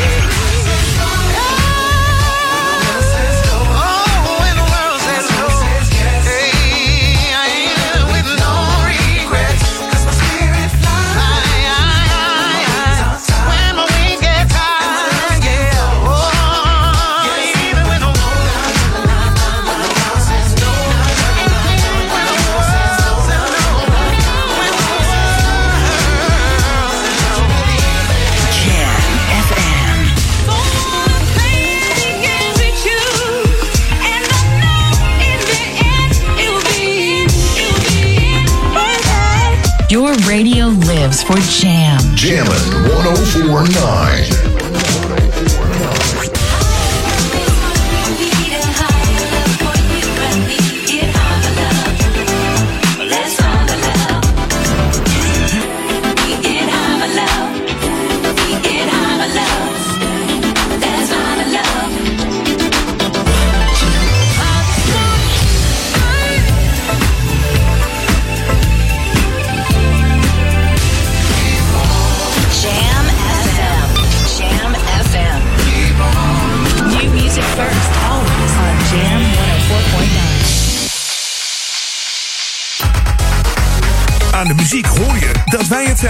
For Jam. Jammin' 1049.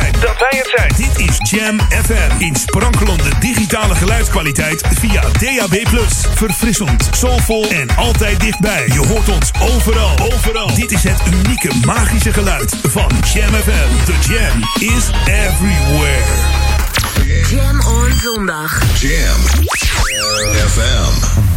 Zijn. Dat wij het zijn. Dit is Jam FM. In sprankelende digitale geluidskwaliteit via DAB+. Verfrissend, soulvol en altijd dichtbij. Je hoort ons overal. Overal. Dit is het unieke magische geluid van Jam FM. The Jam is everywhere. Jam on zondag. Jam FM.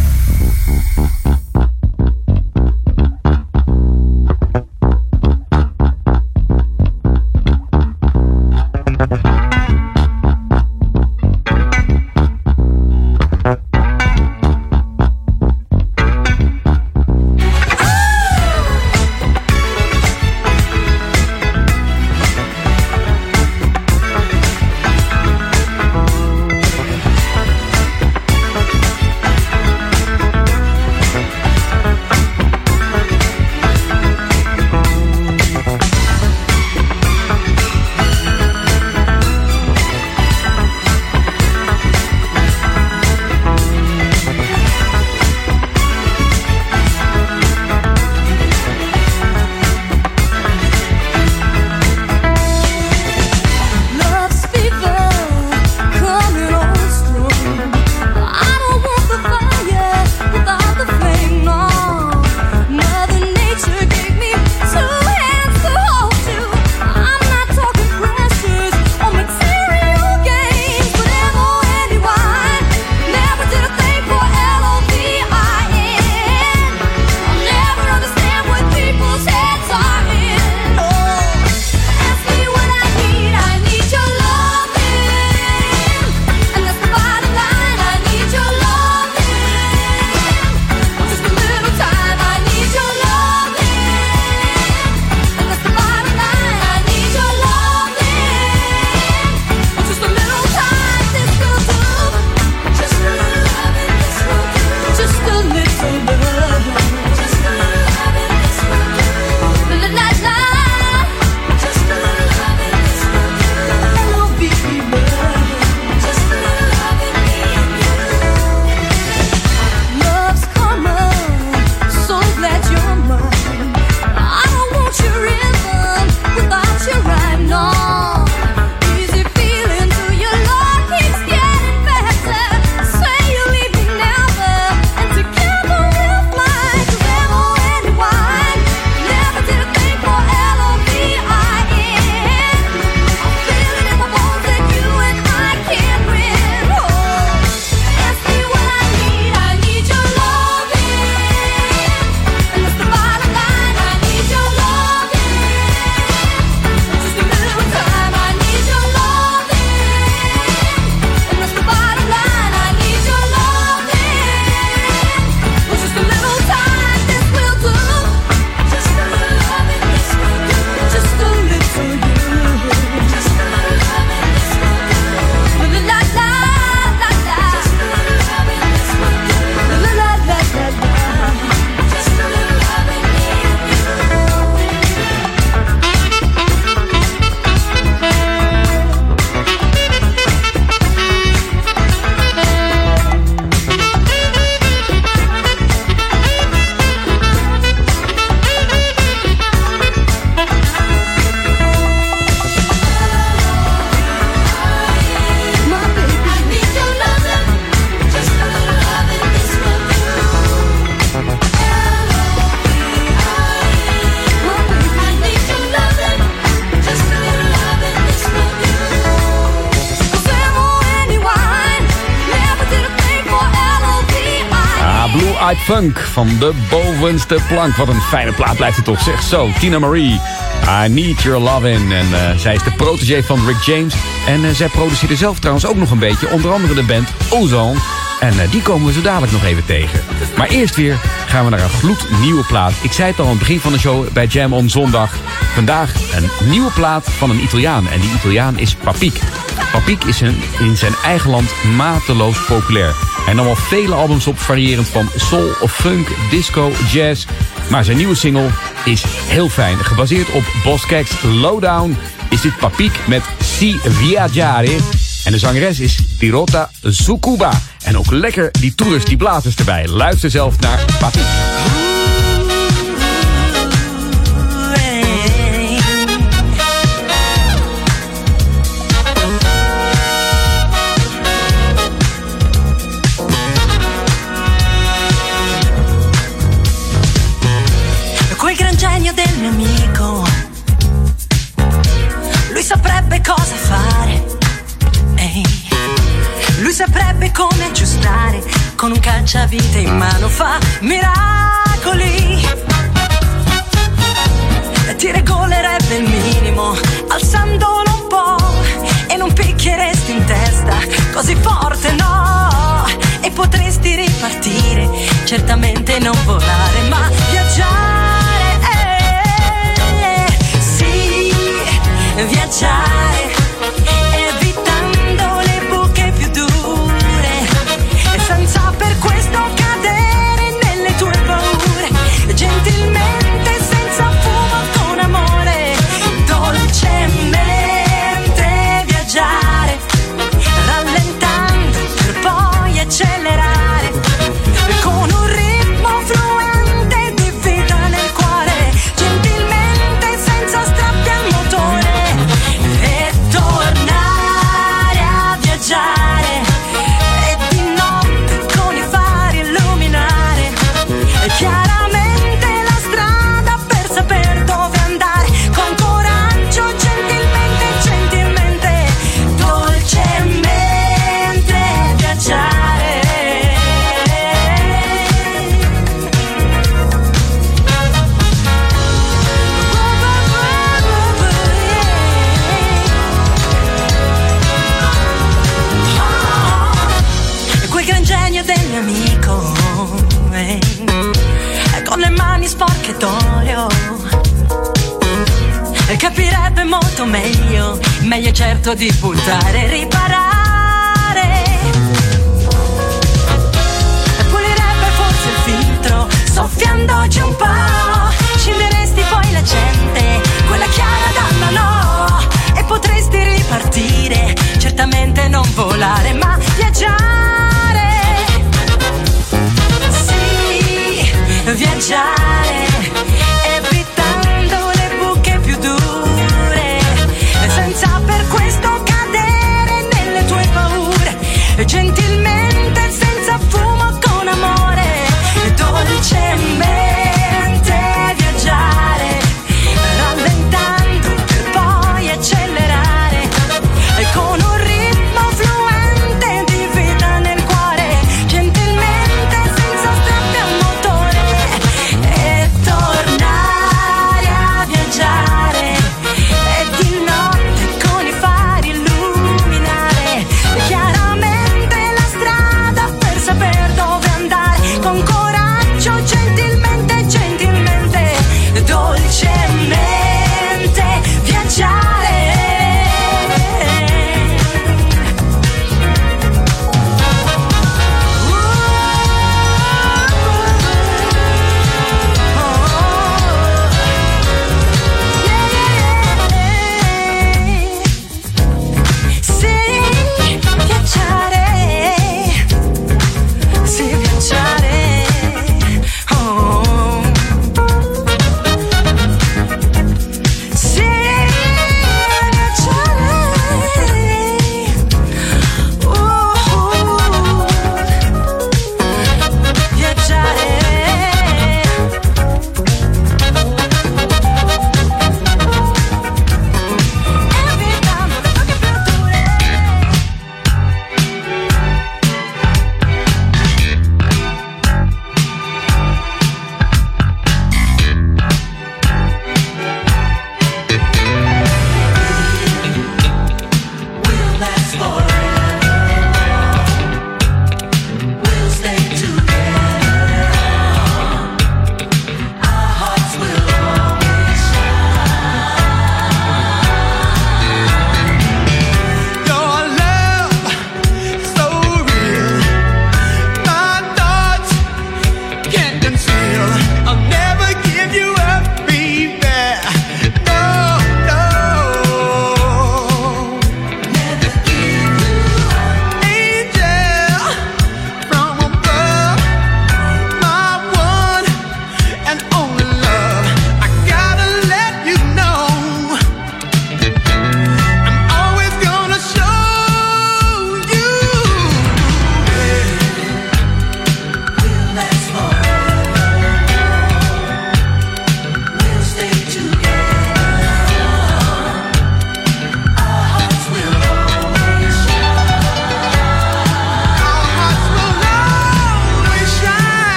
Van de bovenste plank. Wat een fijne plaat blijft het toch, zeg zo. Tina Marie, I Need Your Lovin'. En eh, zij is de protégé van Rick James. En eh, zij produceerde zelf trouwens ook nog een beetje. Onder andere de band Ozone. En eh, die komen we zo dadelijk nog even tegen. Maar eerst weer gaan we naar een gloednieuwe plaat. Ik zei het al aan het begin van de show bij Jam on Zondag. Vandaag een nieuwe plaat van een Italiaan. En die Italiaan is Papiek. Papiek is in, in zijn eigen land mateloos populair. Hij nam al vele albums op, variërend van soul funk, disco, jazz. Maar zijn nieuwe single is heel fijn. Gebaseerd op Boss Keks Lowdown is dit Papiek met Si Viaggiare. En de zangeres is Pirota Sukuba. En ook lekker die toerers, die blazers erbij. Luister zelf naar Papiek. Con un cacciavite in mano fa miracoli. Ti regolerebbe il minimo, alzandolo un po'. E non picchieresti in testa così forte, no. E potresti ripartire, certamente non volare, ma viaggiare. eh, sì, viaggiare.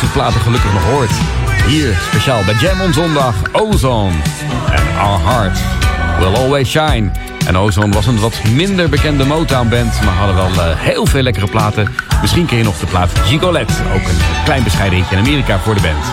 dit platen gelukkig nog hoort. Hier speciaal bij Jam on Zondag, Ozone. and Our Heart Will Always Shine. En Ozone was een wat minder bekende Motown-band... maar hadden wel eh, heel veel lekkere platen. Misschien ken je nog de plaat Gigolette. Ook een klein bescheiden hitje in Amerika voor de band.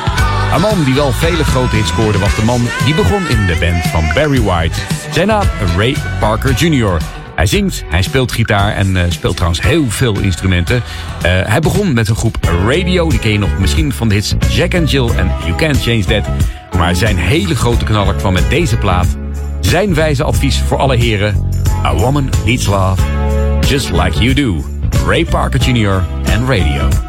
Een man die wel vele grote hits scoorde... was de man die begon in de band van Barry White. Zijn naam Ray Parker Jr., hij zingt, hij speelt gitaar en eh, speelt trouwens heel veel instrumenten. Eh, hij begon met een groep Radio, die ken je nog misschien van de hits Jack and Jill en You Can't Change That. Maar zijn hele grote knaller kwam met deze plaat. Zijn wijze advies voor alle heren. A woman needs love, just like you do. Ray Parker Jr. en Radio.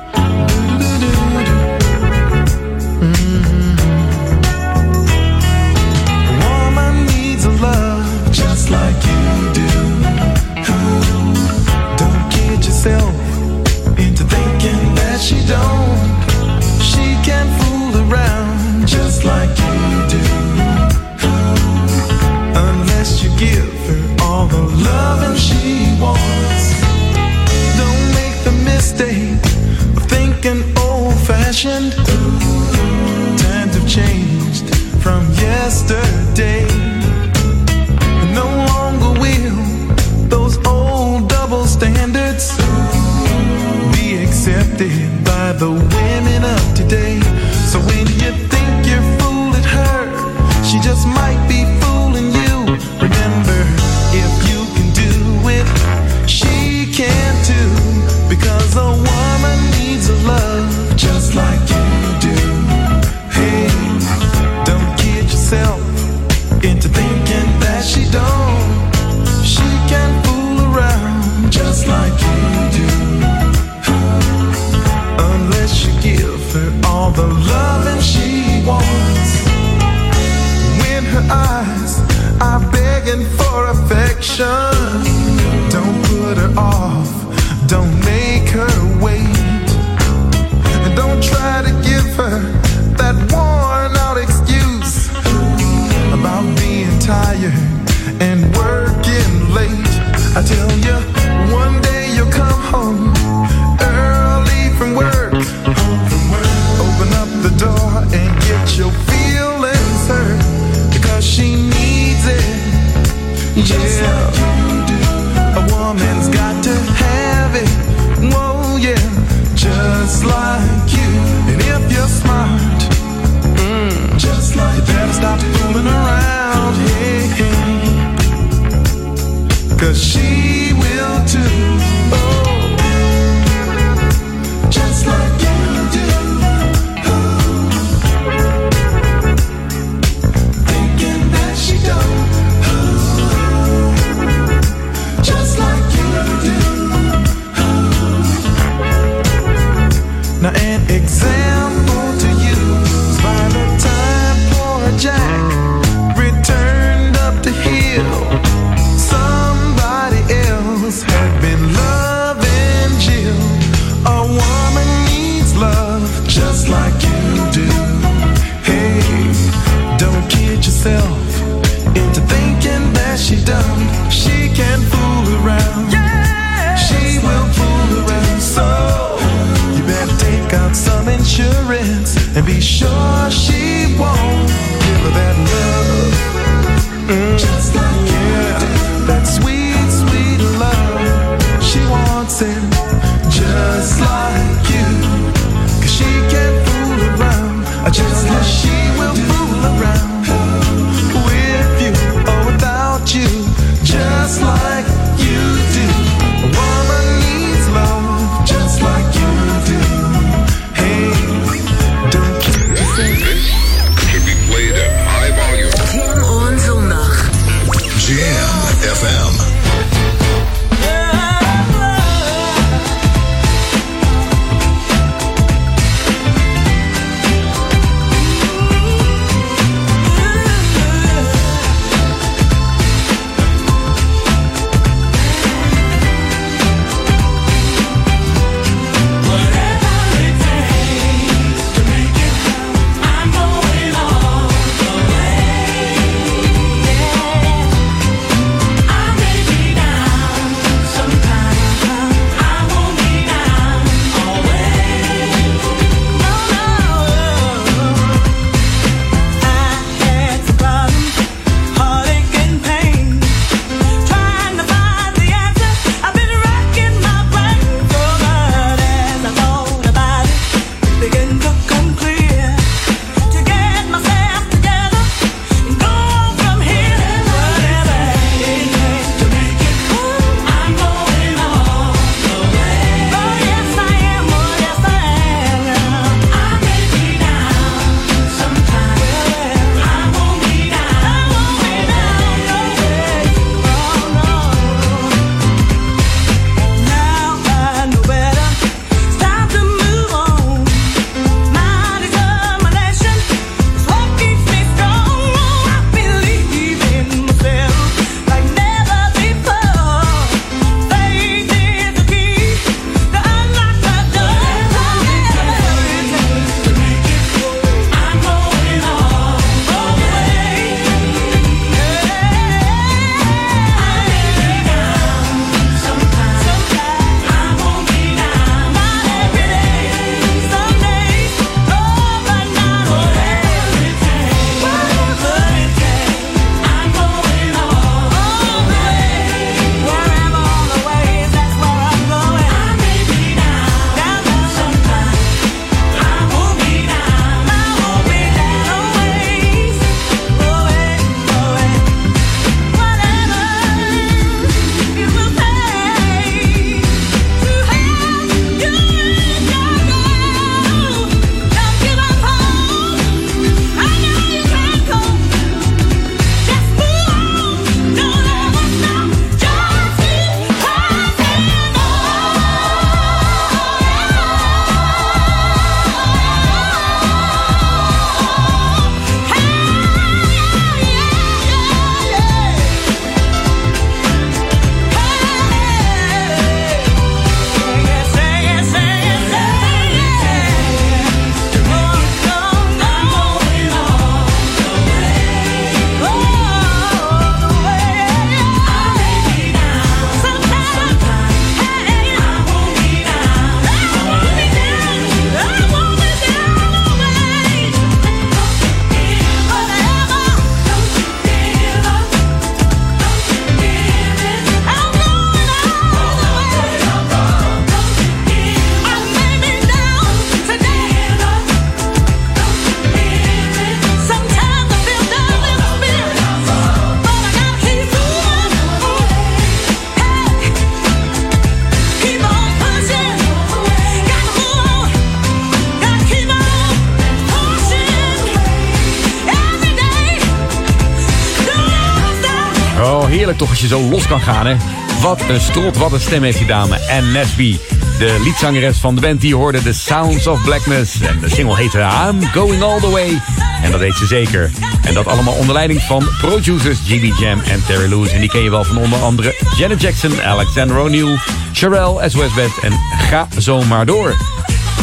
Zo los kan gaan, hè? Wat een strot, wat een stem heeft die dame. En Nesby, de liedzangeres van de band, die hoorde The Sounds of Blackness. En de single heette I'm Going All The Way. En dat deed ze zeker. En dat allemaal onder leiding van producers GB Jam en Terry Lewis. En die ken je wel van onder andere Janet Jackson, Alexander O'Neill, Sherelle, SOS Best en ga zo maar door.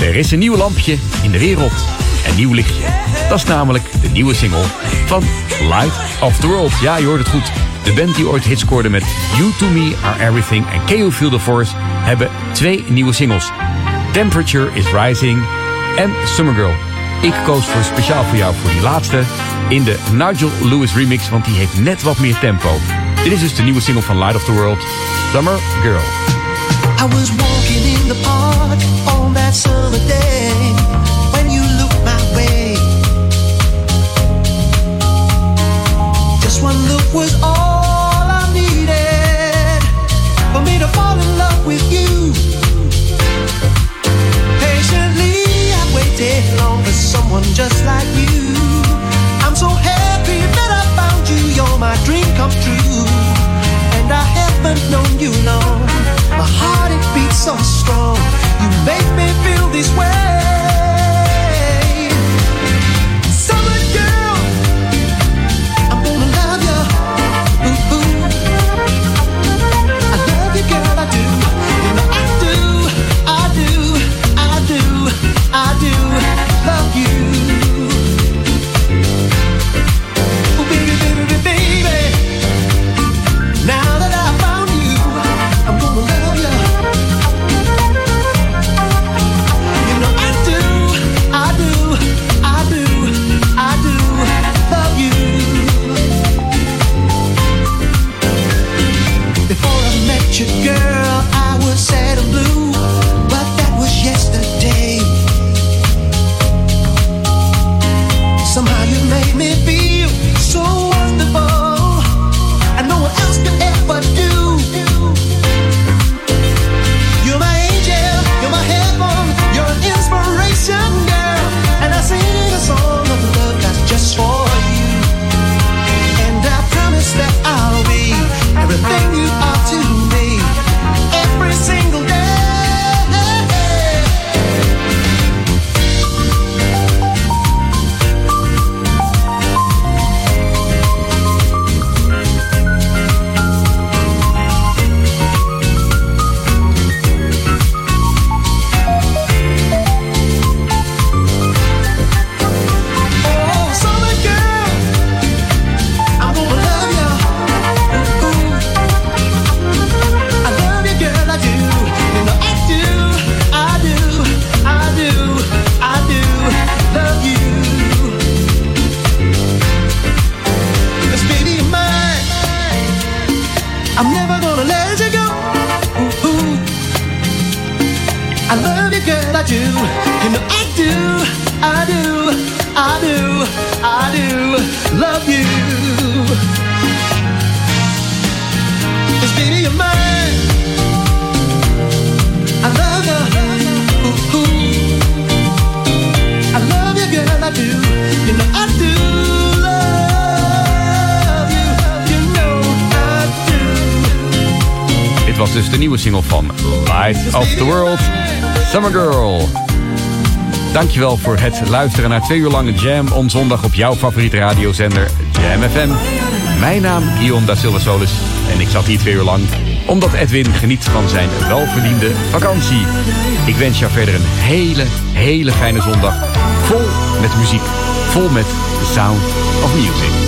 Er is een nieuw lampje in de wereld. Een nieuw lichtje. Dat is namelijk de nieuwe single van Light of the World. Ja, je hoort het goed. De band die ooit hits scoorde met You To Me Are Everything en KO Feel The Force... hebben twee nieuwe singles. Temperature is Rising en Summer Girl. Ik koos voor speciaal voor jou voor die laatste in de Nigel Lewis remix, want die heeft net wat meer tempo. Dit is dus de nieuwe single van Light of the World, Summer Girl. I was walking in the park that summer day when you looked my way. Just one look was someone just like you. I'm so happy that I found you. You're my dream come true, and I haven't known you long. My heart it beats so strong. You make me feel this way. Luisteren naar twee uur lange Jam on zondag op jouw favoriete radiozender Jam FM. Mijn naam Guillaume da Silva Solis en ik zat hier twee uur lang omdat Edwin geniet van zijn welverdiende vakantie. Ik wens jou verder een hele, hele fijne zondag. Vol met muziek, vol met sound of. Music,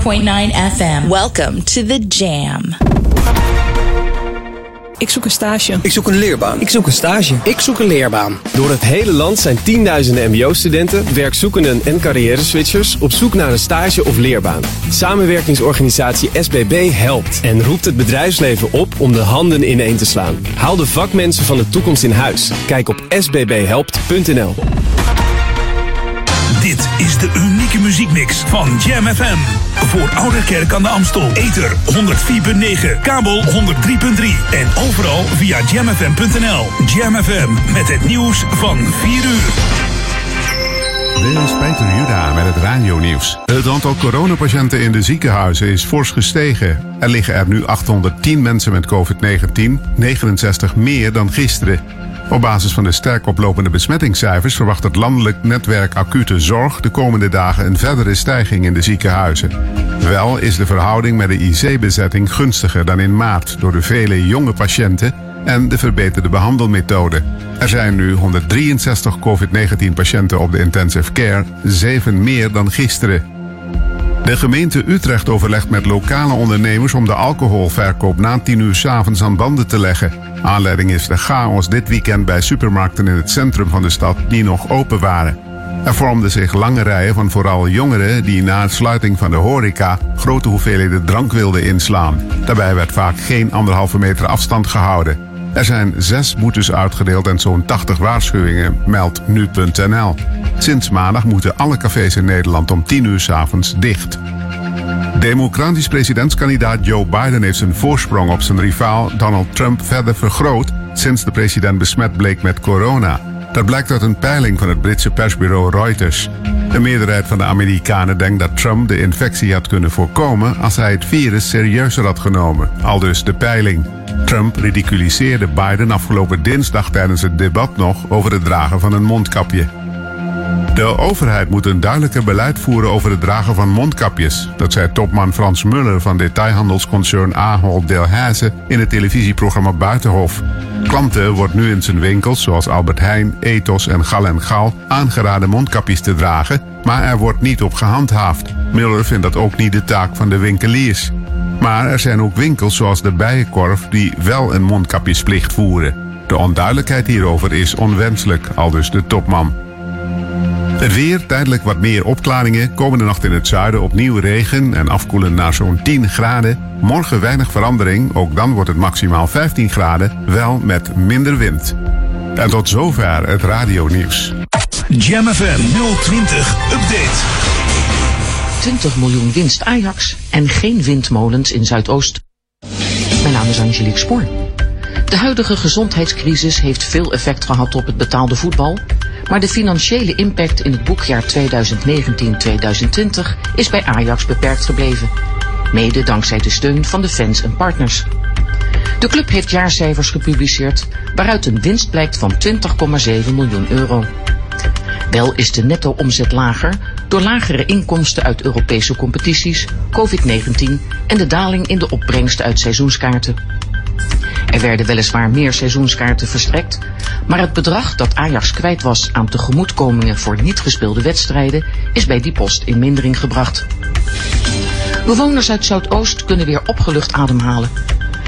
104.9 FM. Welcome to the Jam. Ik zoek een stage. Ik zoek een leerbaan. Ik zoek een stage. Ik zoek een leerbaan. Door het hele land zijn tienduizenden mbo-studenten, werkzoekenden en carrière-switchers op zoek naar een stage of leerbaan. Samenwerkingsorganisatie SBB helpt en roept het bedrijfsleven op om de handen ineen te slaan. Haal de vakmensen van de toekomst in huis. Kijk op sbbhelpt.nl. Dit is de unieke muziekmix van Jam FM. Voor Ouderkerk aan de Amstel. Ether 104.9, kabel 103.3 en overal via jamfm.nl. Jam FM met het nieuws van 4 uur. Dit is Peter Juda met het radio-nieuws. Het aantal coronapatiënten in de ziekenhuizen is fors gestegen. Er liggen er nu 810 mensen met COVID-19, 69 meer dan gisteren. Op basis van de sterk oplopende besmettingscijfers verwacht het landelijk netwerk acute zorg de komende dagen een verdere stijging in de ziekenhuizen. Wel is de verhouding met de IC-bezetting gunstiger dan in maart door de vele jonge patiënten en de verbeterde behandelmethode. Er zijn nu 163 COVID-19 patiënten op de intensive care, 7 meer dan gisteren. De gemeente Utrecht overlegt met lokale ondernemers om de alcoholverkoop na 10 uur 's avonds aan banden te leggen. Aanleiding is de chaos dit weekend bij supermarkten in het centrum van de stad die nog open waren. Er vormden zich lange rijen van vooral jongeren die na sluiting van de horeca grote hoeveelheden drank wilden inslaan. Daarbij werd vaak geen anderhalve meter afstand gehouden. Er zijn zes boetes uitgedeeld en zo'n 80 waarschuwingen, meldt nu.nl. Sinds maandag moeten alle cafés in Nederland om 10 uur 's avonds dicht. Democratisch presidentskandidaat Joe Biden heeft zijn voorsprong op zijn rivaal Donald Trump verder vergroot sinds de president besmet bleek met corona. Dat blijkt uit een peiling van het Britse persbureau Reuters. De meerderheid van de Amerikanen denkt dat Trump de infectie had kunnen voorkomen als hij het virus serieuzer had genomen. Aldus de peiling. Trump ridiculiseerde Biden afgelopen dinsdag tijdens het debat nog over het dragen van een mondkapje. De overheid moet een duidelijker beleid voeren over het dragen van mondkapjes. Dat zei topman Frans Muller van detailhandelsconcern Ahold Delhaize in het televisieprogramma Buitenhof. Klanten wordt nu in zijn winkels zoals Albert Heijn, Ethos en Gal en Gal aangeraden mondkapjes te dragen, maar er wordt niet op gehandhaafd. Muller vindt dat ook niet de taak van de winkeliers. Maar er zijn ook winkels zoals de Bijenkorf die wel een mondkapjesplicht voeren. De onduidelijkheid hierover is onwenselijk, aldus de topman. Het weer, tijdelijk wat meer opklaringen. Komende nacht in het zuiden opnieuw regen en afkoelen naar zo'n 10 graden. Morgen weinig verandering, ook dan wordt het maximaal 15 graden, wel met minder wind. En tot zover het radionieuws. Jam FM 020 Update. 20 miljoen winst Ajax en geen windmolens in Zuidoost. Mijn naam is Angelique Spoor. De huidige gezondheidscrisis heeft veel effect gehad op het betaalde voetbal, maar de financiële impact in het boekjaar 2019-2020 is bij Ajax beperkt gebleven. Mede dankzij de steun van de fans en partners. De club heeft jaarcijfers gepubliceerd waaruit een winst blijkt van 20,7 miljoen euro. Wel is de netto-omzet lager door lagere inkomsten uit Europese competities, COVID-19 en de daling in de opbrengsten uit seizoenskaarten. Er werden weliswaar meer seizoenskaarten verstrekt, maar het bedrag dat Ajax kwijt was aan tegemoetkomingen voor niet gespeelde wedstrijden is bij die post in mindering gebracht. Bewoners uit Zuidoost kunnen weer opgelucht ademhalen.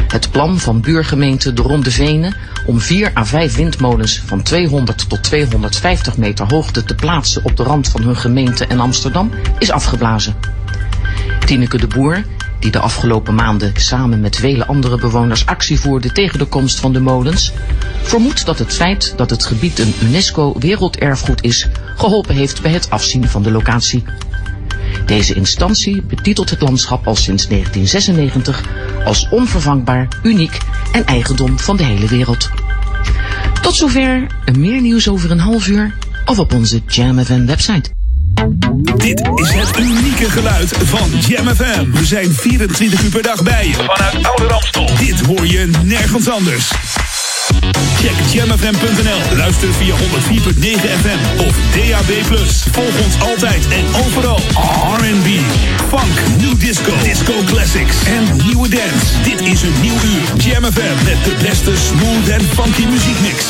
Het plan van buurgemeente De Ronde Venen om 4 à 5 windmolens van 200 tot 250 meter hoogte te plaatsen op de rand van hun gemeente en Amsterdam is afgeblazen. Tineke de Boer, die de afgelopen maanden samen met vele andere bewoners actie voerde tegen de komst van de molens, vermoedt dat het feit dat het gebied een UNESCO werelderfgoed is, geholpen heeft bij het afzien van de locatie. Deze instantie betitelt het landschap al sinds 1996 als onvervangbaar, uniek en eigendom van de hele wereld. Tot zover, meer nieuws over een half uur of op onze Jam FM website. Dit is het unieke geluid van Jam FM. We zijn 24 uur per dag bij je vanuit Oude Ramstel. Dit hoor je nergens anders. Check jamfm.nl. Luister via 104.9 FM of DAB+. Volg ons altijd en overal. R&B, funk, new disco, disco classics en nieuwe dance. Dit is een nieuw uur. Jam FM met de beste smooth en funky muziekmix.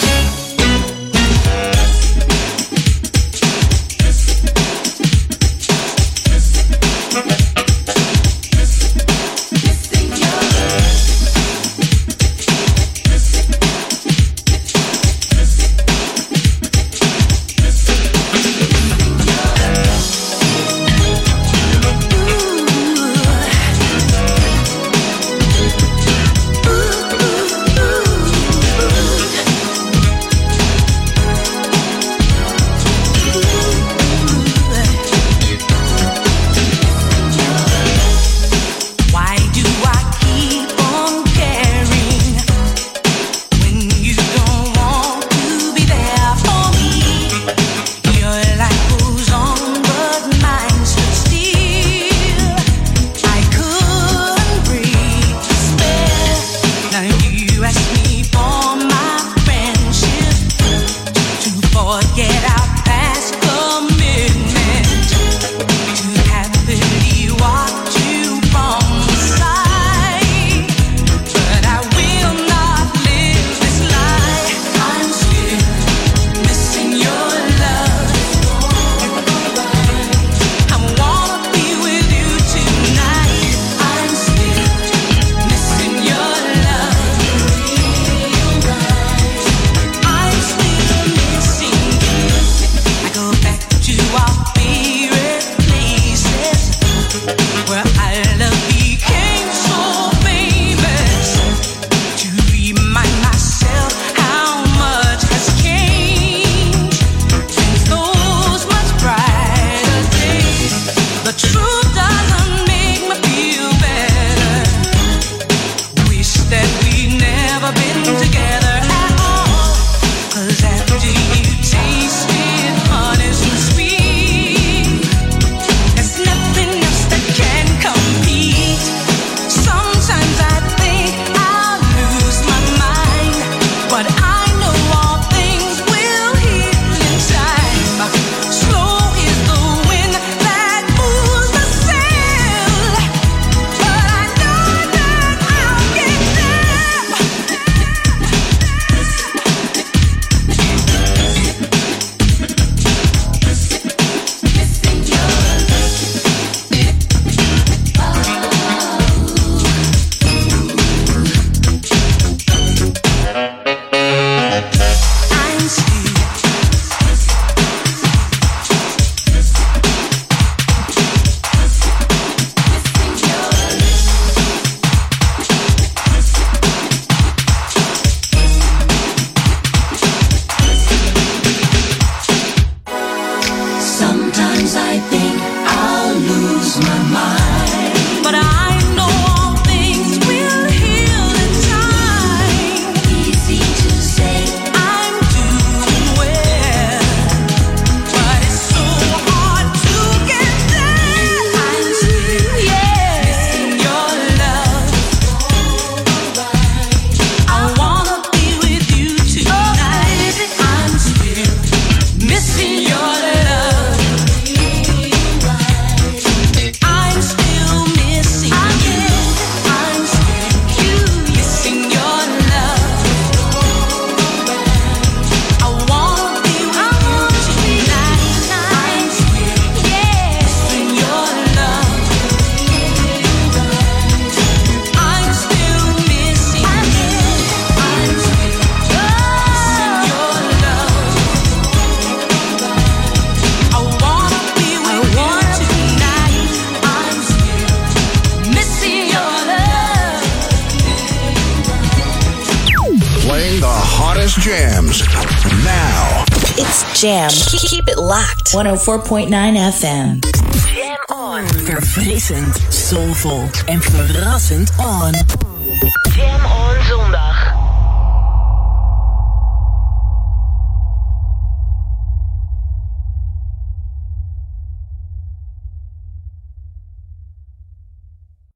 104.9 FM. Jam on. Verfrissend, soulful en verrassend on.